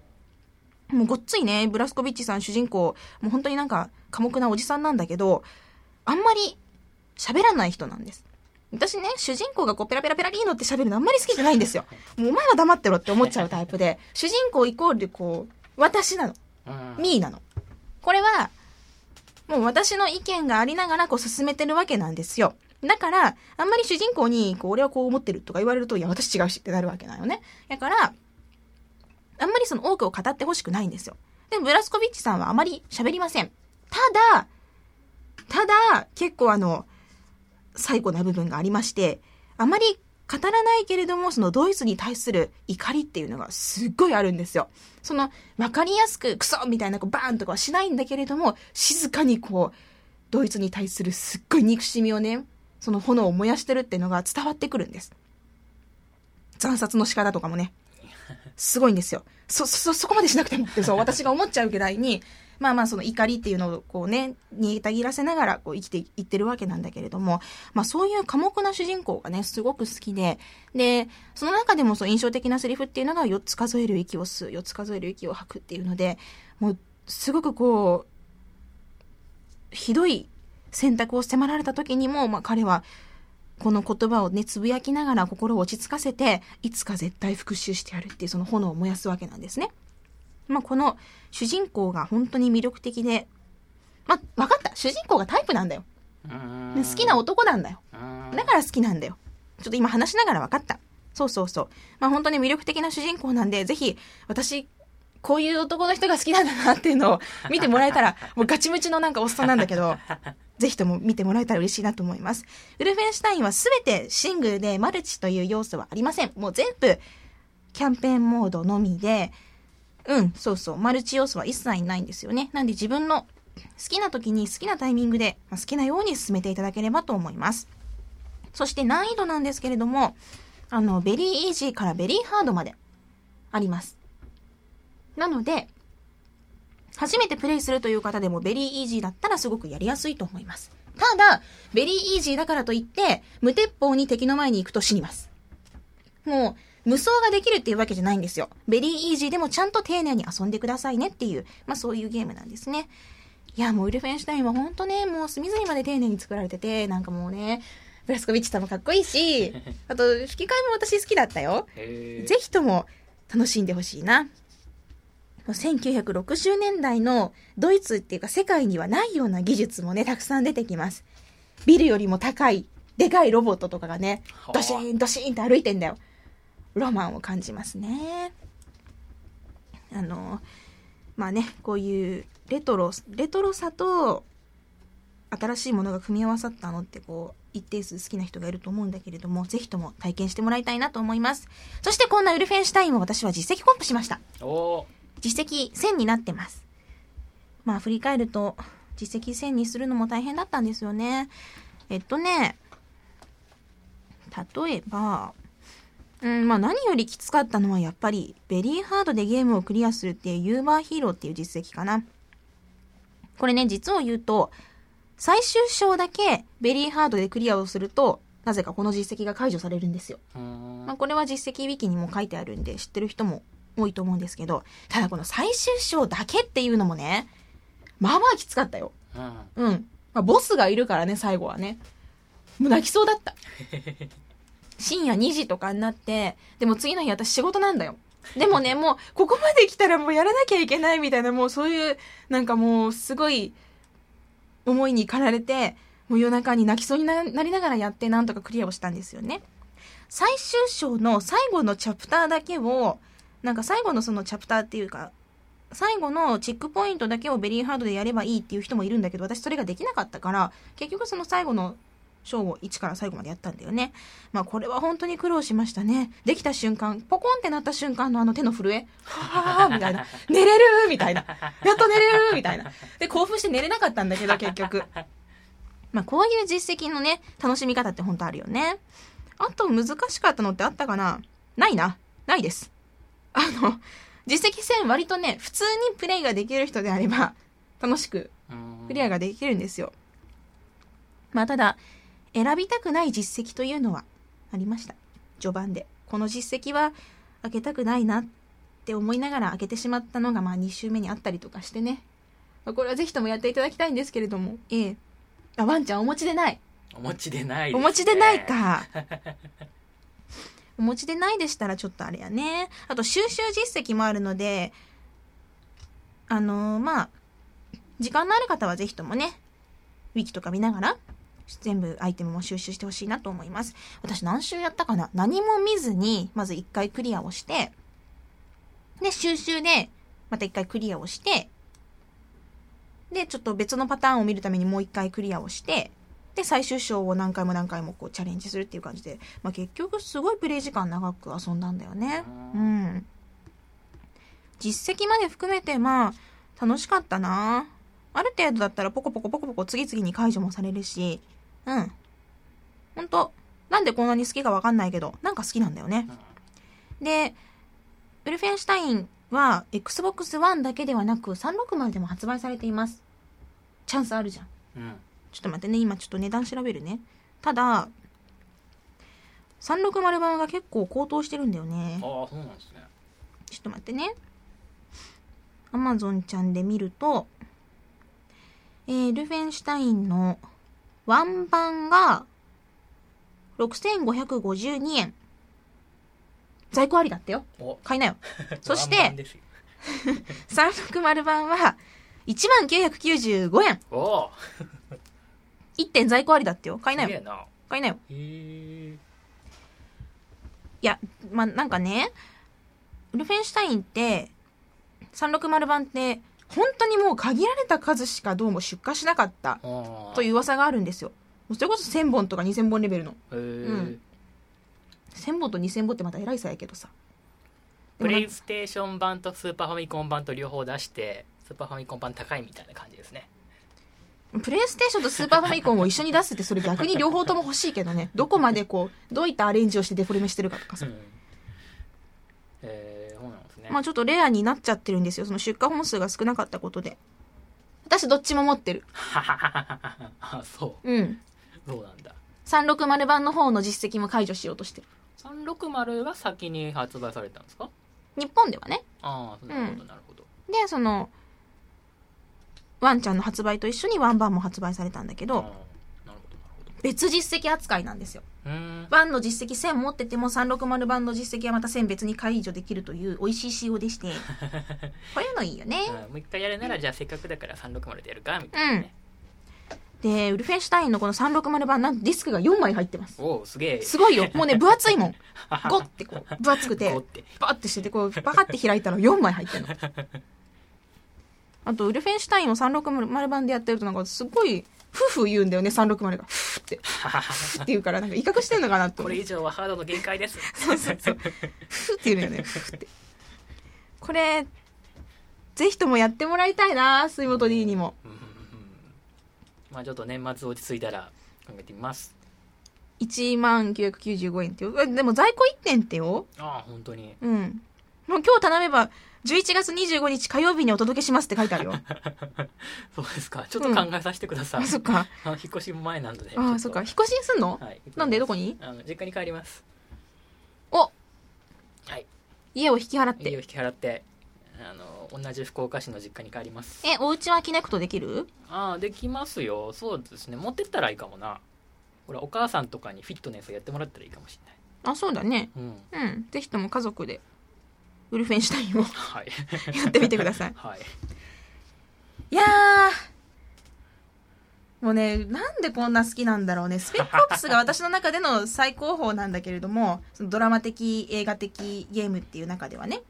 もうごっついね、ブラスコビッチさん主人公、もう本当になんか寡黙なおじさんなんだけど、あんまり喋らない人なんです。私ね、主人公がこうペラペラペラリーノって喋るのあんまり好きじゃないんですよ。(laughs) もうお前は黙ってろって思っちゃうタイプで、主人公イコールこう、私なの。うんミーなの。これは、もう私の意見がありながらこう進めてるわけなんですよ。だから、あんまり主人公に、こう、俺はこう思ってるとか言われると、いや、私違うしってなるわけなのね。だから、あんまりその多くを語ってほしくないんですよ。でも、ブラスコビッチさんはあまり喋りません。ただ、ただ、結構あの、最古な部分がありまして、あまり語らないけれども、そのドイツに対する怒りっていうのがすっごいあるんですよ。その、わかりやすく、クソみたいな、こう、バーンとかはしないんだけれども、静かにこう、ドイツに対するすっごい憎しみをね、その炎を燃やしてるっていうのが伝わってくるんです。惨殺の仕方とかもね、すごいんですよ。そ、そ、そこまでしなくてもって、そう、私が思っちゃうぐらいに、まあまあその怒りっていうのをこうね、煮えたぎらせながらこう生きていってるわけなんだけれども、まあそういう寡黙な主人公がね、すごく好きで、で、その中でもそう印象的なセリフっていうのが4つ数える息を吸う、4つ数える息を吐くっていうので、もうすごくこう、ひどい選択を迫られた時にも、まあ彼はこの言葉をね、つぶやきながら心を落ち着かせて、いつか絶対復讐してやるっていうその炎を燃やすわけなんですね。まあ、この主人公が本当に魅力的で、まあ、わかった。主人公がタイプなんだよ。うん好きな男なんだよ。うんだから好きなんだよ。ちょっと今話しながら分かった。そうそうそう。まあ本当に魅力的な主人公なんで、ぜひ、私、こういう男の人が好きなんだなっていうのを (laughs) 見てもらえたら、もうガチムチのなんかおっさんなんだけど、(laughs) ぜひとも見てもらえたら嬉しいなと思います。ウルフェンシュタインは全てシングルでマルチという要素はありません。もう全部キャンペーンモードのみで、うん、そうそう、マルチ要素は一切ないんですよね。なんで自分の好きな時に好きなタイミングで、まあ好きなように進めていただければと思います。そして難易度なんですけれども、あの、ベリーイージーからベリーハードまであります。なので、初めてプレイするという方でもベリーイージーだったらすごくやりやすいと思います。ただ、ベリーイージーだからといって、無鉄砲に敵の前に行くと死にます。もう、無双ができるっていうわけじゃないんですよ。ベリーイージーでもちゃんと丁寧に遊んでくださいねっていう、まあそういうゲームなんですね。いや、もうウルフェンシュタインはほんとね、もう隅々まで丁寧に作られてて、なんかもうね、ブラスコビッチさんもかっこいいし、(laughs) あと、吹き替えも私好きだったよ。ぜひとも楽しんでほしいな。もう1960年代のドイツっていうか世界にはないような技術もね、たくさん出てきます。ビルよりも高い、でかいロボットとかがねは、あドシーンドシーンって歩いてんだよ。ロマンを感じますね。あの、まあね、こういうレトロ、レトロさと新しいものが組み合わさったのってこう、一定数好きな人がいると思うんだけれども、ぜひとも体験してもらいたいなと思います。そしてこんなウルフェンシュタインも私は実績コンプしました。実績1000になってます。まあ振り返ると、実績1000にするのも大変だったんですよね。えっとね、例えば、うん、まあ何よりきつかったのはやっぱり、ベリーハードでゲームをクリアするっていうユーバーヒーローっていう実績かな。これね、実を言うと、最終章だけベリーハードでクリアをすると、なぜかこの実績が解除されるんですよ。まあ、これは実績ウィキにも書いてあるんで知ってる人も多いと思うんですけど、ただこの最終章だけっていうのもね、まあまあきつかったよ。うんうん。まあ、ボスがいるからね、最後はね。もう泣きそうだった。(laughs) 深夜2時とかになって、でも次の日私仕事なんだよ。でもね、もう、ここまで来たらもうやらなきゃいけないみたいな、もうそういう、なんかもう、すごい、思いに駆られて、もう夜中に泣きそうになりながらやって、なんとかクリアをしたんですよね。最終章の最後のチャプターだけを、なんか最後のそのチャプターっていうか、最後のチェックポイントだけをベリーハードでやればいいっていう人もいるんだけど、私それができなかったから、結局その最後の章を1から最後までやったんだよね。まあこれは本当に苦労しましたね。できた瞬間、ポコンってなった瞬間のあの手の震え、はぁーみたいな。(laughs) 寝れるみたいな。やっと寝れるみたいな。で、興奮して寝れなかったんだけど、結局。まあこういう実績のね、楽しみ方って本当あるよね。あと難しかったのってあったかなないな。ないです。あの、実績戦割とね、普通にプレイができる人であれば、楽しくうんクリアができるんですよ。まあただ、選びたくない実績というのはありました。序盤で。この実績は開けたくないなって思いながら開けてしまったのがまあ2周目にあったりとかしてね。まあこれはぜひともやっていただきたいんですけれども。ええ。あ、ワンちゃんお持ちでない。お持ちでないお持ちでないか。(laughs) お持ちでないでしたらちょっとあれやね。あと収集実績もあるので、あのーまあ、時間のある方はぜひともね、ウィキとか見ながら、全部アイテムも収集してほしいなと思います。私何周やったかな？何も見ずに、まず一回クリアをして、で、収集で、また一回クリアをして、で、ちょっと別のパターンを見るためにもう一回クリアをして、で、最終章を何回も何回もこうチャレンジするっていう感じで、まあ結局すごいプレイ時間長く遊んだんだよね。ううんん。実績まで含めて、まあ、楽しかったなある程度だったらポコポコポコポコ次々に解除もされるし、うん。ほんと、なんでこんなに好きかわかんないけど、なんか好きなんだよね。で、ウルフェンシュタインは Xbox One だけではなく360でも発売されています。チャンスあるじゃん。うんちょっと待ってね、今ちょっと値段調べるね。ただ、360版が結構高騰してるんだよね。ああそうなんですねちょっと待ってね。アマゾンちゃんで見ると、えー、ルフェンシュタインのワン版が6552円。在庫ありだったよ。お買いなよ。(laughs) そして、ですよ (laughs) 360版は1995円。おお1点在庫ありだってよ。買いなよ。な買いなよ。いや、まあ、なんかね、ウルフェンシュタインって、360版って、本当にもう限られた数しかどうも出荷しなかったという噂があるんですよ。それこそ1000本とか2000本レベルの。へえ、ん1000本と2000本ってまた偉いさやけどさ。プレイステーション版とスーパーファミコン版と両方出してスーパーファミコン版高いみたいな感じですねプレイステーションとスーパーファミコンを一緒に出すってそれ逆に両方とも欲しいけどね。どこまでこう、どういったアレンジをしてデフォルメしてるかとかさ。うんえー、ね、まあちょっとレアになっちゃってるんですよ。その出荷本数が少なかったことで。私どっちも持ってる。あ (laughs) そうん。うそうなんだ360版の方の実績も解除しようとしてる。360が先に発売されたんですか？日本ではね。ああなるほどなるほど、で、その、ワンちゃんの発売と一緒にワンバンも発売されたんだけど、別実績扱いなんですよ。ほどうーんバンの実績1000持ってても360版の実績はまた1000別に解除できるという美味しい仕様でして、(laughs) こういうのいいよね。うんもう一回やるならじゃあせっかくだから360でやるかみたいなね、で、ウルフェンシュタインのこの360版なんとディスクが4枚入ってます。おおすげえすごいよ。もうね、(laughs) 分厚いもん。(laughs) ゴッてこう、分厚くてゴッ、てしてて、こう、バカって開いたら4枚入ってんの。あと、ウルフェンシュタインを360版でやってるとなんかすごい、ふうふう言うんだよね、360が。ふーって。(laughs) ふーって言うから、なんか威嚇してんのかなってこれ以上はハードの限界ですそうそうそう。ふーって言うんだよね、ふーって。これ、ぜひともやってもらいたいな、水元 D にも。まあちょっと年末落ち着いたら考えてみます1万995円ってよ。えでも在庫1点ってよ。ああ本当にうん。もう今日頼めば、11月25日火曜日にお届けしますって書いてあるよ。(laughs) そうですか。ちょっと考えさせてください、あ、そっか。あの引っ越し前なんでね。あ、そっか。引っ越しすんの？はいなんで？どこに？あの実家に帰ります。お！はい。家を引き払って。家を引き払ってあの同じ福岡市の実家に帰ります。え、お家はキネクトできる？ああできますよ。そうですね。持ってったらいいかもな。ほらお母さんとかにフィットネスやってもらったらいいかもしあ、そうだね。れないうん。うん。ぜひとも家族で、ウルフェンシュタインをはい (laughs) やってみてください。はいいやー、もうね、なんでこんな好きなんだろうね。スペックオプスが私の中での最高峰なんだけれども、(laughs) そのドラマ的、映画的ゲームっていう中ではね。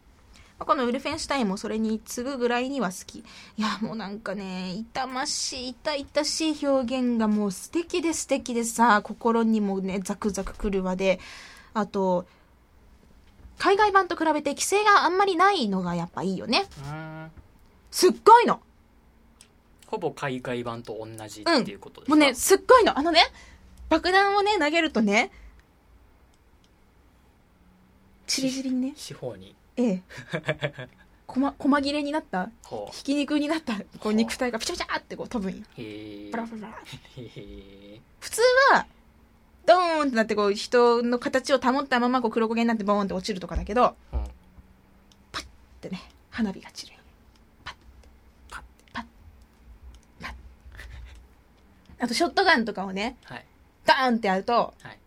まあこのウルフェンシュタインもそれに次ぐぐらいには好き。いや、もうなんかね、痛ましい、痛々しい表現がもう素敵で素敵でさ、心にもね、ザクザクくるわで、あと、海外版と比べて規制があんまりないのがやっぱいいよね。すっごいの。ほぼ海外版と同じっていうことですか、もうね、すっごいの。あのね、爆弾をね、投げるとね、チリチリにね、四方に。ええ。こま、細切れになった、ほひき肉になった、こう肉体がピチャピチャってこう飛ぶんよ。うへえパラパラパラ。へえ普通は、ドーンってなってこう人の形を保ったままこう黒焦げになってボーンって落ちるとかだけど、うんってね、花火が散る。パッ、パッパッ、パッ。あとショットガンとかをね、はいダーンってやると、はい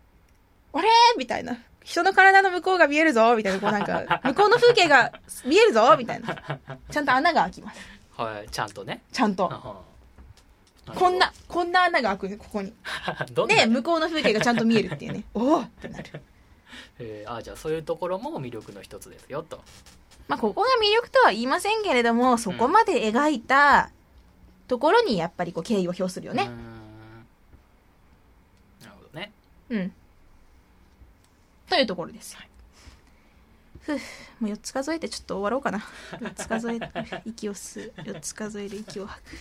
あれ？みたいな。人の体の向こうが見えるぞ？みたいな、こうなんか、(laughs) 向こうの風景が見えるぞ？みたいな。ちゃんと穴が開きます。はいちゃんとねちゃんと。あこんな、こんな穴が開くね、ここに。(laughs) どんな？で、向こうの風景がちゃんと見えるっていうね。(laughs) おおってなる。えーあじゃあそういうところも魅力の一つですよとまあ、ここが魅力とは言いませんけれども、そこまで描いたところにやっぱりこう敬意を表するよね。なるほどねうん。というところですよ。ふうもう4つ数えてちょっと終わろうかな。4つ数える、息を吸う。4つ数える、息を吐く。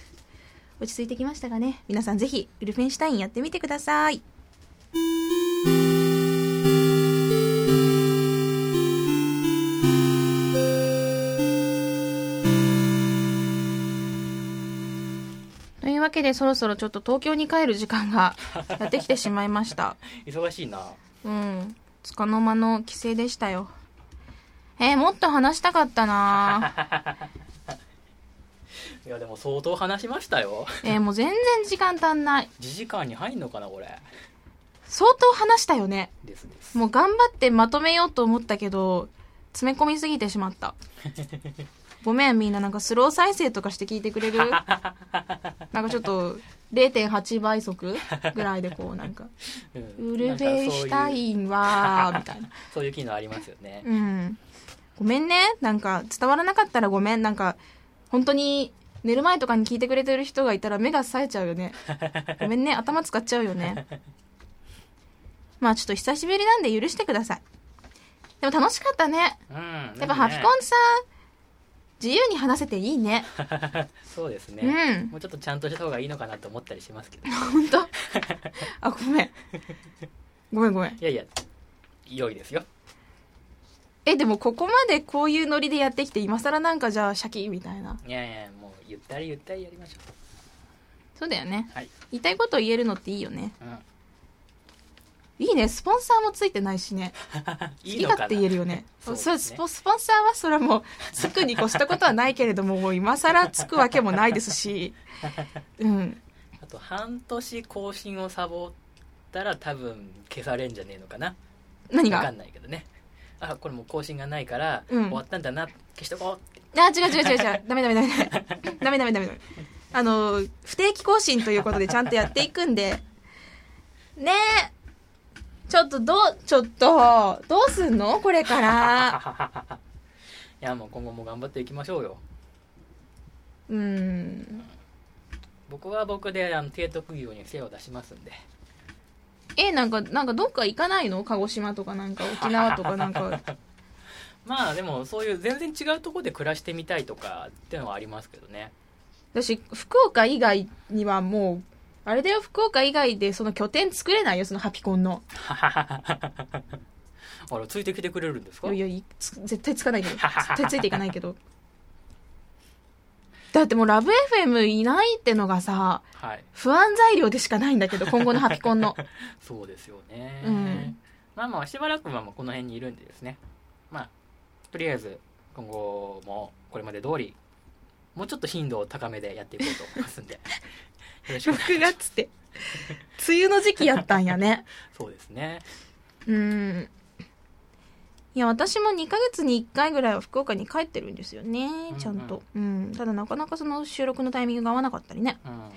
落ち着いてきましたかね。皆さんぜひ、ウルフェンシュタインやってみてください。というわけでそろそろちょっと東京に帰る時間が (laughs) やってきてしまいました。忙しいなうん。つかの間の帰省でしたよ。えーもっと話したかったな (laughs) いやでも相当話しましたよ。えーもう全然時間足んない。1時間に入んのかなこれ。相当話したよね。ですです。もう頑張ってまとめようと思ったけど、詰め込みすぎてしまった。(laughs) ごめんみんななんかスロー再生とかして聞いてくれる？(laughs) なんかちょっと0.8倍速ぐらいでこうなんか (laughs) うん。ウルフェシュタインはみたいな。そういう機能ありますよね。うん。ごめんね。なんか伝わらなかったらごめん。なんか本当に寝る前とかに聞いてくれてる人がいたら目が冴えちゃうよねごめんね頭使っちゃうよねまあちょっと久しぶりなんで許してくださいでも楽しかったねうん。やっぱハピコンさ自由に話せていいねン。(laughs) そうですうね。んもうちょっとちゃんとした方がいいのかなと思ったりしますけど。本当？あごめんごめんごめんいやいや、良いですよ。えでもここまでこういうノリでやってきて今更なんかじゃあシャキみたいないやいや、ゆったりゆったりやりましょそうだよね。う。はい。言いたいことを言えるのっていいよね。うん。いいね。スポンサーもついてないしね。(laughs) いいのかな？好き勝手言えるよね。(laughs) そうね。スポンサーはそれはもうつくに越したことはないけれどももう今更つくわけもないですし。(laughs) うん。あと半年更新をサボったら多分消されんじゃねえのかな？何が？わかんないけどね。あこれもう更新がないから、うん。終わったんだな。消しとこうってあ、違う違う違う違う。ダメダメダメダメ。ダメダメダメダメ。あの、不定期更新ということでちゃんとやっていくんで。ねえ。ちょっとどう、ちょっと、どうすんの？これから。いや、もう今後も頑張っていきましょうよ。うん。僕は僕で、あの、提督業に精を出しますんで。え、なんか、なんかどっか行かないの？鹿児島とかなんか沖縄とかなんか。(laughs) まあでもそういう全然違うところで暮らしてみたいとかっていうのはありますけどね。私福岡以外にはもうあれだよ福岡以外でその拠点作れないよそのハピコンの。(laughs) あらついてきてくれるんですか？いやいや絶対つかないけど。(laughs) 絶対ついていかないけど。だってもうラブ FM いないってのがさはい。不安材料でしかないんだけど今後のハピコンの。(laughs) そうですよね、うん。まあまあしばらくはこの辺にいるんでですね。まあとりあえず今後もこれまで通りもうちょっと頻度を高めでやっていこうと思いますんで。(laughs) よろしくお願いし6ます。月って。梅雨の時期やったんやね。(laughs) そうですね。うん。いや私も2ヶ月に1回ぐらいは福岡に帰ってるんですよね。ちゃんと、うん。ただなかなかその収録のタイミングが合わなかったりね。うん。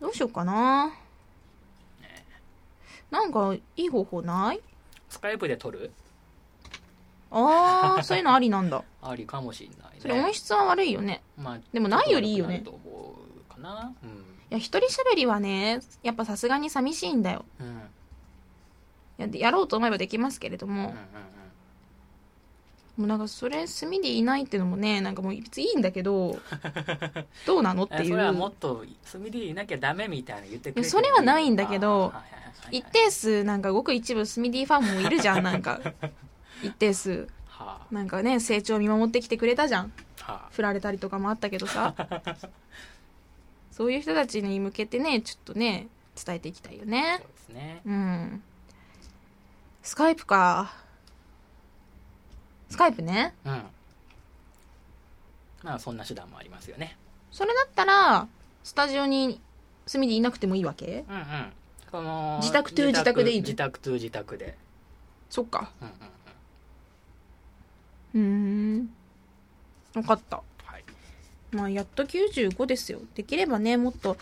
どうしようかな。なんかいい方法ない？スカイプで撮る？ああそういうのありなんだ。ありかもしれないね。それ音質は悪いよね。まあ、でもないよりいいよね。と思うかな。うん。いや一人喋りはねやっぱさすがに寂しいんだよ。うん。うんややろうと思えばできますけれども、うんうんもうなんかそれ炭でいないっていうのもねなんかもう別にいいんだけど (laughs) どうなのっていう。えそれはもっと炭でいなきゃダメみたいな言ってくれそれはないんだけどはいはいはい一定数なんかごく一部スミディファンもいるじゃんなんか (laughs) 一定数。はなんかね成長を見守ってきてくれたじゃん。あ。は振られたりとかもあったけどさ。(laughs) そういう人たちに向けてねちょっとね伝えていきたいよあね。そうですね。うん。スカイプか。スカイプね。うん。まあそんな手段もありますよね。それだったらスタジオにスミディいなくてもいいわけ？うんうん。この自宅 to 自宅でいいの？自宅 to 自宅で。そっか。うんうんうん。うーん分かった。はい。まあやっと95ですよ。できればねもっと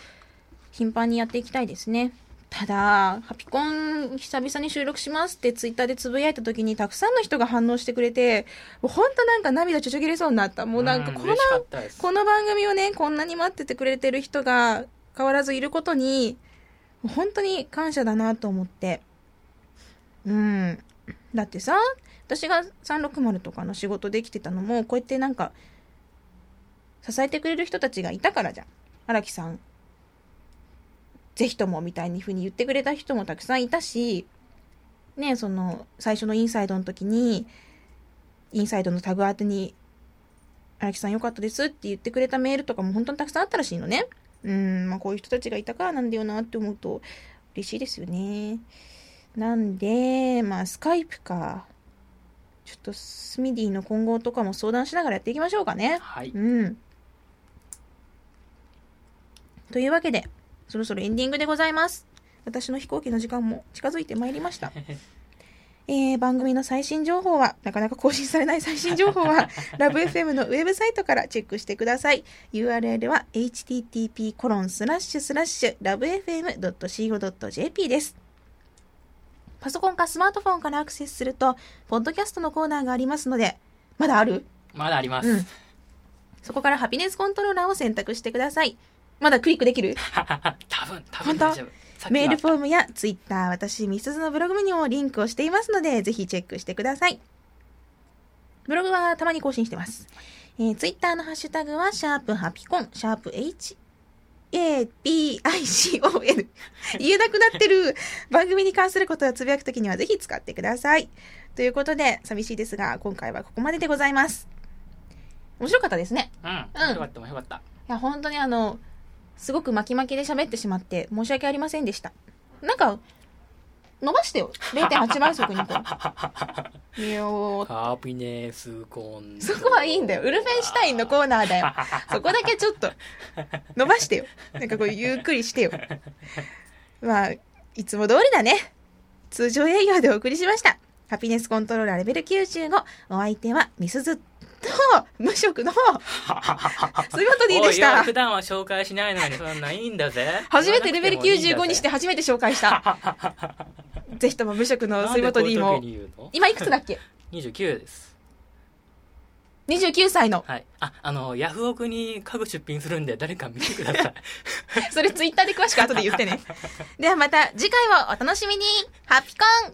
頻繁にやっていきたいですね。ただハピコン久々に収録しますってツイッターでつぶやいた時にたくさんの人が反応してくれてもうほんとなんか涙ちょちょぎれそうになった。もうなんかこのこの番組をねこんなに待っててくれてる人が変わらずいることに本当に感謝だなと思って。うん。だってさ私が360とかの仕事できてたのもこうやってなんか支えてくれる人たちがいたからじゃん荒木さんぜひともみたいにふうに言ってくれた人もたくさんいたしねその最初のインサイドの時にインサイドのタグ宛てに荒木さんよかったですって言ってくれたメールとかも本当にたくさんあったらしいのね。うん、まあこういう人たちがいたからなんだよなって思うと嬉しいですよね。なんで、まあスカイプか。ちょっとスミディの今後とかも相談しながらやっていきましょうかね。はいうん。というわけで、そろそろエンディングでございます。私の飛行機の時間も近づいてまいりました。(laughs) えー番組の最新情報は、なかなか更新されない最新情報は、(laughs) ラブ f m のウェブサイトからチェックしてください。URL は http コロンスラッシュスラッシュラブ FM.co.jp です。パソコンかスマートフォンからアクセスすると、ポッドキャストのコーナーがありますので、まだある？まだあります。うんそこからハピネスコントローラーを選択してください。まだクリックできる？(laughs) 多分、多分大丈夫。メールフォームやツイッター、私、ミスズのブログにもリンクをしていますので、ぜひチェックしてください。ブログはたまに更新してます。えー、ツイッターのハッシュタグは、シャープハピコン、シャープ H、A, P, I, C, O, N。言えなくなってる番組に関することをつぶやくときにはぜひ使ってください。ということで、寂しいですが、今回はここまででございます。面白かったですね。うん。よかった、よかった。いや、本当にあの、すごく巻き巻きで喋ってしまって申し訳ありませんでした。なんか、伸ばしてよ。0.8倍速にこう。(laughs) いやーハピネスコンそこはいいんだよ。ウルフェンシュタインのコーナーだよ。(laughs) そこだけちょっと、伸ばしてよ。なんかこう、ゆっくりしてよ。まあ、いつも通りだね。通常営業でお送りしました。ハピネスコントローラーレベル95。お相手は、ミスズと、無職の、杉本 D でした？普。段は紹介しないのにそんなんいいんだぜ。初めてレベル言わなくてもいいんだぜ95にして初めて紹介した。ぜひとも無職の杉本 D も今いくつだっけ (laughs) ?29 です。?29 歳の。はい。あ、あの、ヤフオクに家具出品するんで誰か見てください。(laughs) それツイッターで詳しく後で言ってね。ではまた次回をお楽しみにハピコン